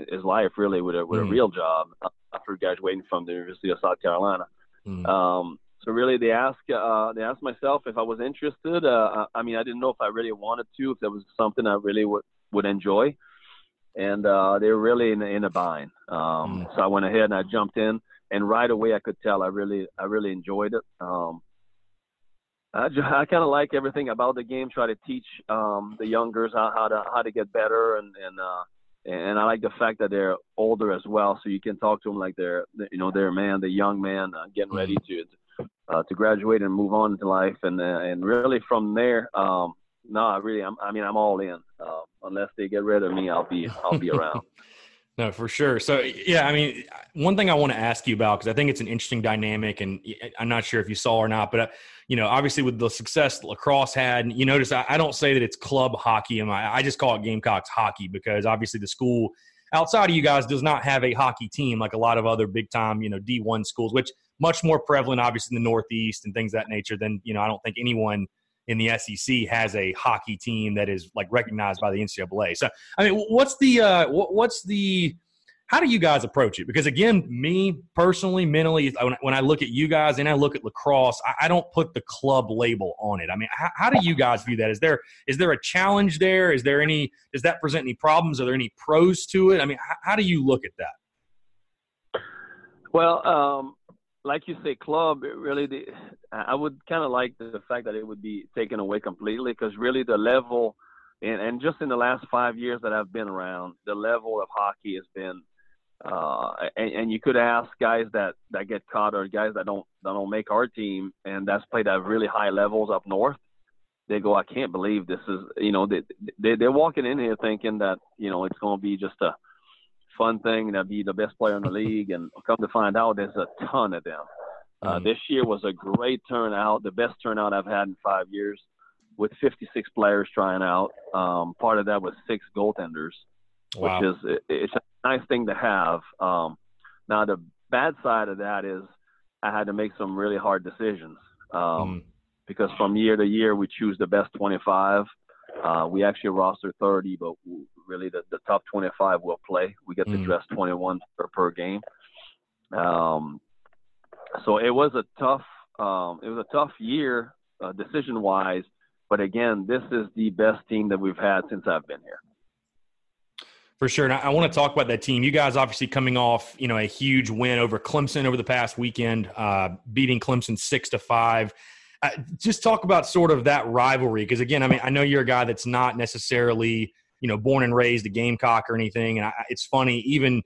his life really with a with mm-hmm. a real job after graduating from the University of South Carolina. Mm-hmm. Um, so really, they asked uh, they asked myself if I was interested. Uh, I mean, I didn't know if I really wanted to, if there was something I really would would enjoy, and uh, they were really in, in a bind. Um, mm. So I went ahead and I jumped in, and right away I could tell I really I really enjoyed it. Um, I, I kind of like everything about the game. Try to teach um, the youngers how, how to how to get better, and and uh, and I like the fact that they're older as well, so you can talk to them like they're you know they're a man, the young man uh, getting ready mm. to uh, to graduate and move on to life. And uh, and really from there, um, no, I really, I'm, I mean, I'm all in. Uh, unless they get rid of me, I'll be I'll be around. No, for sure. So, yeah, I mean, one thing I want to ask you about because I think it's an interesting dynamic, and I'm not sure if you saw or not, but uh, you know, obviously with the success lacrosse had, you notice I, I don't say that it's club hockey, I, I just call it Gamecocks hockey because obviously the school outside of you guys does not have a hockey team like a lot of other big time, you know, D1 schools, which much more prevalent, obviously, in the Northeast and things that nature than, you know, I don't think anyone in the SEC has a hockey team that is like recognized by the NCAA. So, I mean, what's the, uh, what's the, how do you guys approach it? Because again, me personally, mentally, when I look at you guys and I look at lacrosse, I don't put the club label on it. I mean, how, do you guys view that? Is there is there a challenge there? Is there any does that present any problems? Are there any pros to it? I mean, how, how do you look at that? Well, um, like you say, club really. The, I would kind of like the fact that it would be taken away completely because really the level, and, and just in the last five years that I've been around, the level of hockey has been. Uh, and, and you could ask guys that that get caught or guys that don't that don't make our team and that's played at really high levels up north. They go, I can't believe this is. You know, they, they they're walking in here thinking that you know it's going to be just a fun thing to be the best player in the league, and come to find out, there's a ton of them. Uh, mm. This year was a great turnout, the best turnout I've had in five years, with 56 players trying out. Um, part of that was six goaltenders, wow. which is it's a nice thing to have. Um, now the bad side of that is I had to make some really hard decisions um, mm. because from year to year we choose the best 25. Uh, we actually roster 30, but really the, the top 25 will play. We get to mm. dress 21 per, per game. Um, so it was a tough, um, it was a tough year uh, decision wise. But again, this is the best team that we've had since I've been here. For sure. And I, I want to talk about that team. You guys obviously coming off, you know, a huge win over Clemson over the past weekend, uh, beating Clemson six to five. uh, just talk about sort of that rivalry because again, I mean, I know you're a guy that's not necessarily you know born and raised a Gamecock or anything, and I, it's funny even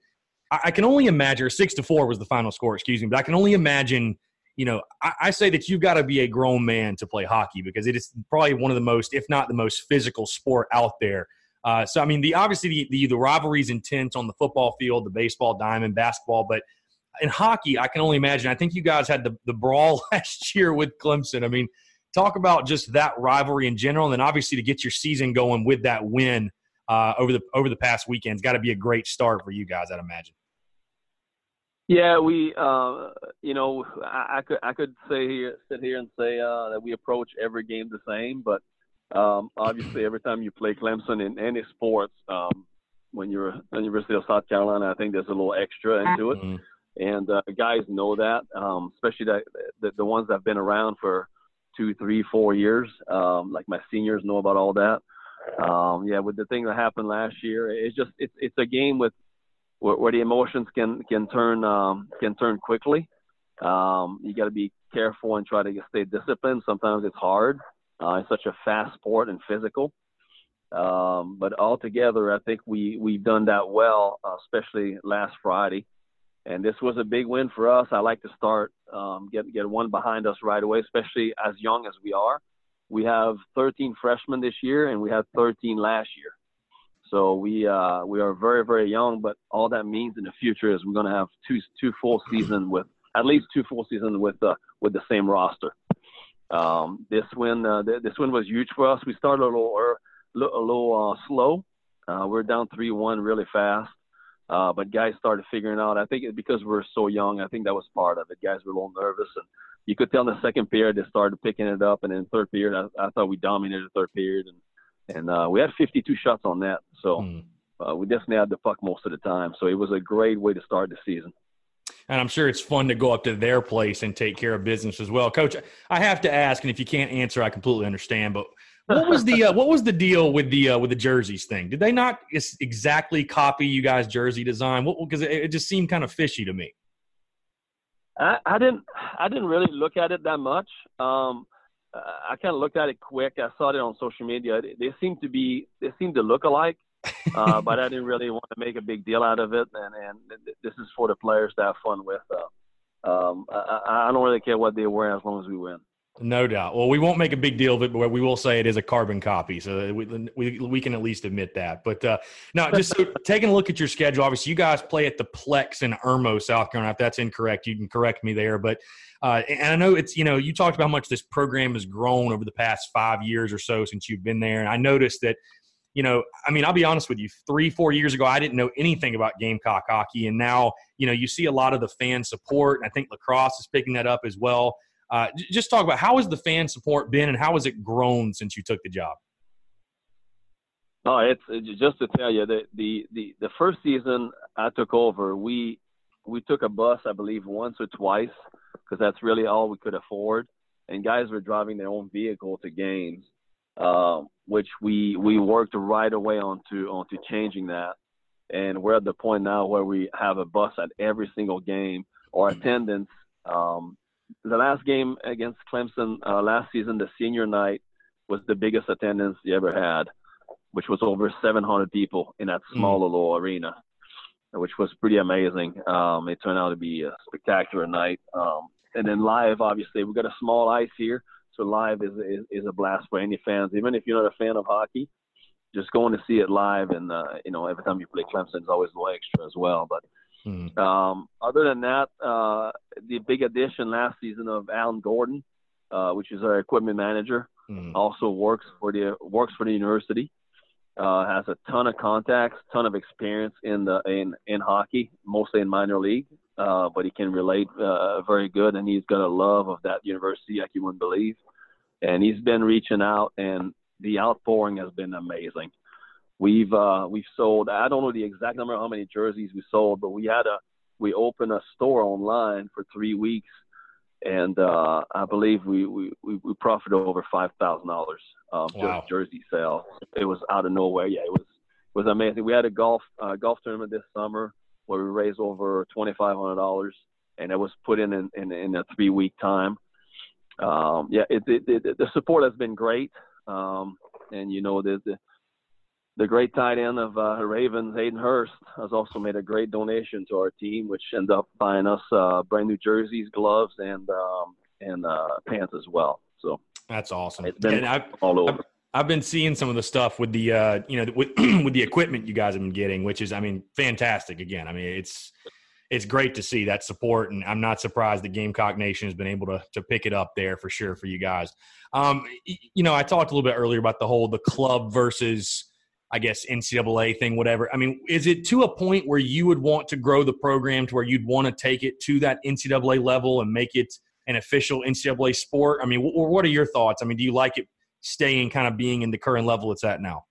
I, I can only imagine six to four was the final score, excuse me, but I can only imagine. You know, I, I say that you've got to be a grown man to play hockey because it is probably one of the most, if not the most physical sport out there. Uh, so I mean, the obviously the, the the rivalry is intense on the football field, the baseball diamond, basketball, but in hockey, I can only imagine. I think you guys had the, the brawl last year with Clemson. I mean, talk about just that rivalry in general, and then obviously to get your season going with that win uh, over the over the past weekend. It's got to be a great start for you guys, I'd imagine. Yeah, we, uh, you know, I, I, could I could say here, sit here and say uh, that we approach every game the same, but um, obviously every time you play Clemson in any sports, um, when you're at the University of South Carolina, I think there's a little extra into it. Mm-hmm and uh, guys know that, um, especially that the, the ones that have been around for two, three, four years. Um, like my seniors know about all that. Um, yeah, with the thing that happened last year, it's just it's it's a game with where, where the emotions can can turn um, can turn quickly. Um, you got to be careful and try to stay disciplined. Sometimes it's hard. Uh, it's such a fast sport and physical. Um, but altogether, I think we we've done that well, uh, especially last Friday and this was a big win for us. I like to start um, get get one behind us right away, especially as young as we are. We have 13 freshmen this year, and we had 13 last year. So we uh, we are very very young, but all that means in the future is we're going to have two two full season with at least two full seasons with uh, with the same roster. Um, this win uh, th- this win was huge for us. We started a little a little uh, slow. Uh, we're down three one really fast. But guys started figuring out. I think because we're so young, I think that was part of it. Guys were a little nervous, and you could tell in the second period they started picking it up, and in the third period, I, I thought we dominated the third period, and and uh, we had 52 shots on net, so mm. uh, we definitely had the puck most of the time. So it was a great way to start the season. And I'm sure it's fun to go up to their place and take care of business as well, Coach. I have to ask, and if you can't answer, I completely understand. But what was the uh, what was the deal with the uh, with the jerseys thing? Did they not exactly copy you guys' jersey design? What because it, it, just seemed kind of fishy to me. I, I didn't I didn't really look at it that much. Um, I kind of looked at it quick. I saw it on social media. They seem to be they seem to look alike, uh, but I didn't really want to make a big deal out of it. And and this is for the players to have fun with. Uh, um, I, I don't really care what they wear as long as we win. No doubt. Well, we won't make a big deal of it, but we will say it is a carbon copy, so we we, we can at least admit that. But uh, now, just so, taking a look at your schedule, obviously, you guys play at the Plex in Irmo, South Carolina. If that's incorrect, you can correct me there. But uh, and I know it's you know you talked about how much this program has grown over the past five years or so since you've been there, and I noticed that. You know, I mean, I'll be honest with you. Three, four years ago, I didn't know anything about Gamecock hockey, and now, you know, you see a lot of the fan support. And I think lacrosse is picking that up as well. Uh, just talk about how has the fan support been and how has it grown since you took the job? No, it's, just to tell you that the, the, the first season I took over, we we took a bus, I believe, once or twice because that's really all we could afford, and guys were driving their own vehicle to games, uh, which we we worked right away onto onto changing that, and we're at the point now where we have a bus at every single game. Our attendance um, the last game against Clemson uh, last season, the senior night, was the biggest attendance you ever had, which was over 700 people in that hmm. small mm. little arena, which was pretty amazing. Um, it turned out to be a spectacular night. Um, and then live, obviously, we've got a small ice here, so live is, is, is a blast for any fans. Even if you're not a fan of hockey, just going to see it live, and uh, you know, every time you play Clemson is always a little extra as well. But Mm. Um, other than that, uh, the big addition last season of Alan Gordon, uh, which is our equipment manager, mm. also works for the works for the university. Uh, has a ton of contacts, ton of experience in the in in hockey, mostly in minor league. Uh, but he can relate uh, very good, and he's got a love of that university like you wouldn't believe. And he's been reaching out, and the outpouring has been amazing. We've uh, we've sold. I don't know the exact number of how many jerseys we sold, but we had a we opened a store online for three weeks, and uh, I believe we we we, we profited over five thousand dollars um, wow. just jersey sales. It was out of nowhere. Yeah, it was it was amazing. We had a golf uh, golf tournament this summer where we raised over twenty five hundred dollars, and it was put in in, in in a three week time. um, yeah, it, it, it, the support has been great. Um, and you know the, the the great tight end of uh, Ravens, Hayden Hurst, has also made a great donation to our team, which ended up buying us uh, brand new jerseys, gloves, and um, and uh, pants as well. So that's awesome. It's been I've, all over. I've, I've been seeing some of the stuff with the uh, you know with with the equipment you guys have been getting, which is I mean fantastic. Again, I mean it's it's great to see that support, and I'm not surprised that Gamecock Nation has been able to to pick it up there for sure for you guys. Um, you know, I talked a little bit earlier about the whole the club versus I guess NCAA thing, whatever. I mean, is it to a point where you would want to grow the program to where you'd want to take it to that NCAA level and make it an official NCAA sport? I mean, what are your thoughts? I mean, do you like it staying kind of being in the current level it's at now?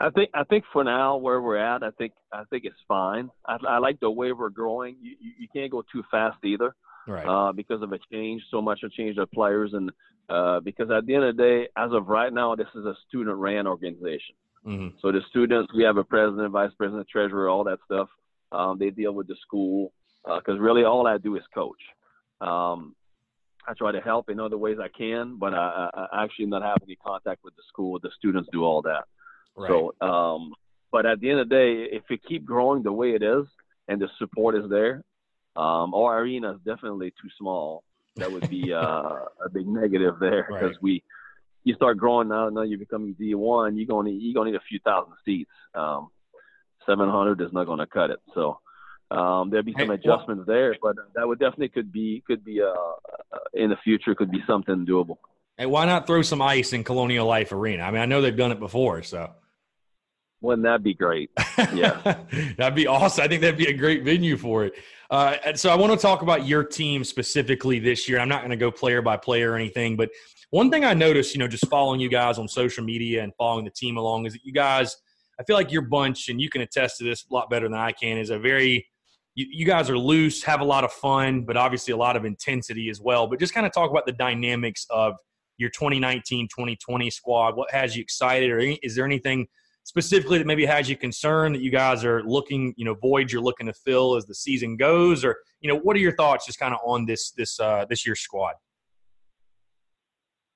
I think I think for now where we're at, I think I think it's fine. I, I like the way we're growing. You, you can't go too fast either, right? Uh, because of a change, so much a change of players, and uh, because at the end of the day, as of right now, this is a student-ran organization. Mm-hmm. So the students, we have a president, vice president, treasurer, all that stuff. Um, they deal with the school because uh, really all I do is coach. Um, I try to help in other ways I can, but I, I actually not having any contact with the school. The students do all that. Right. So, um, but at the end of the day, if we keep growing the way it is and the support is there, um, our arena is definitely too small. That would be uh, a big negative there because Right. we, you start growing now. Now you're becoming D1. You're gonna you're gonna need a few thousand seats. Um, 700 is not gonna cut it. So. Um, there'll be some Hey, well- adjustments there, but that would definitely could be could be uh, uh, in the future could be something doable. Hey, why not throw some ice in Colonial Life Arena? I mean, I know they've done it before, so Wouldn't that be great? Yeah. that'd be awesome. I think that'd be a great venue for it. Uh, and so I want to talk about your team specifically this year. I'm not going to go player by player or anything, but one thing I noticed, you know, just following you guys on social media and following the team along is that you guys, I feel like your bunch, and you can attest to this a lot better than I can, is a very you, you guys are loose, have a lot of fun, but obviously a lot of intensity as well. But just kind of talk about the dynamics of your 2019 2020 squad. What has you excited, or any, is there anything specifically that maybe has you concerned that you guys are looking, you know, voids you're looking to fill as the season goes, or you know, what are your thoughts just kind of on this this uh, this year's squad?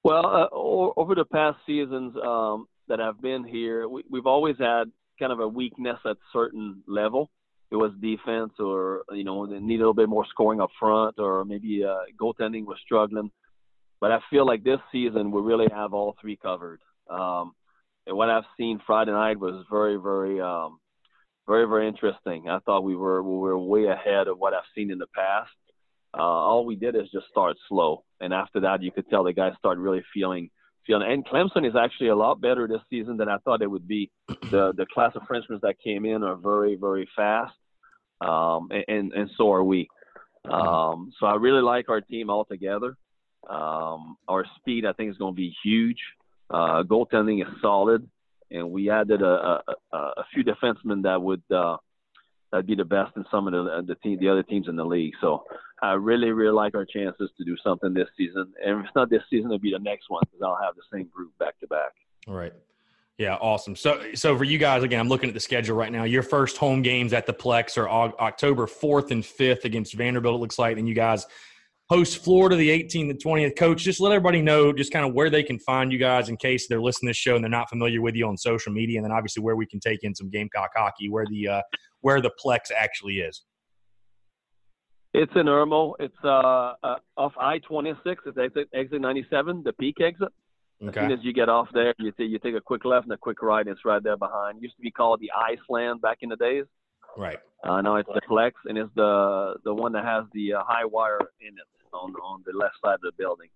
Well, uh, over the past seasons um, that I've been here, we, we've always had kind of a weakness at certain level. It was defense, or you know, they need a little bit more scoring up front, or maybe uh, goaltending was struggling. But I feel like this season we really have all three covered. Um, and what I've seen Friday night was very, very, um, very, very interesting. I thought we were we were way ahead of what I've seen in the past. Uh, all we did is just start slow, and after that, you could tell the guys start really feeling feeling. And Clemson is actually a lot better this season than I thought it would be. The the class of Frenchmen that came in are very, very fast, um, and, and and so are we. Um, so I really like our team altogether. Um, our speed, I think, is going to be huge. Uh, goaltending is solid, and we added a, a, a few defensemen that would uh, that'd be the best in some of the the team, the other teams in the league. So I really, really like our chances to do something this season. And if it's not this season, it'll be the next one because I'll have the same group back to back. All right. Yeah, awesome. So, so for you guys, again, I'm looking at the schedule right now. Your first home games at the Plex are October 4th and 5th against Vanderbilt. It looks like, and you guys host Florida the 18th and 20th. Coach, just let everybody know just kind of where they can find you guys in case they're listening to this show and they're not familiar with you on social media, and then obviously where we can take in some Gamecock hockey, where the uh, where the Plex actually is. It's in Irmo. It's uh, uh, off I-26. It's exit, exit 97, the peak exit. Okay. As soon as you get off there, you, t- you take a quick left and a quick right, and it's right there behind. It used to be called the Iceland back in the days. Right. Uh, now it's the Plex, and it's the the one that has the uh, high wire in it on on the left side of the building.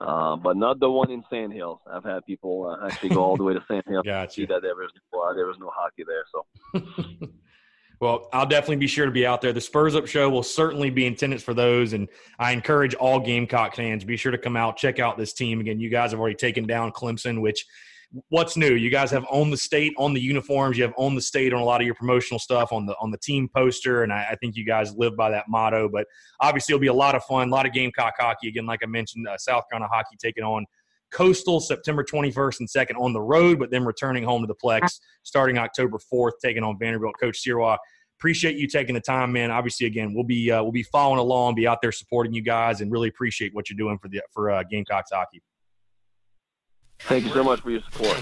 Uh, but not the one in Sand Hills. I've had people uh, actually go all the way to Sand Hills to see that there was no, there was no hockey there. So well, I'll definitely be sure to be out there. The Spurs Up Show will certainly be in attendance for those, and I encourage all Gamecock fans be sure to come out, check out this team. Again, you guys have already taken down Clemson, which what's new? You guys have owned the state on the uniforms. You have owned the state on a lot of your promotional stuff on the on the team poster, and I, I think you guys live by that motto. But obviously, it'll be a lot of fun, a lot of Gamecock hockey. Again, like I mentioned, uh, South Carolina hockey taking on Coastal September 21st and 2nd on the road, but then returning home to the Plex starting October 4th, taking on Vanderbilt. Coach Sirois, appreciate you taking the time, man. Obviously, again, we'll be uh, we'll be following along, be out there supporting you guys, and really appreciate what you're doing for the for uh, Gamecocks hockey. Thank you so much for your support.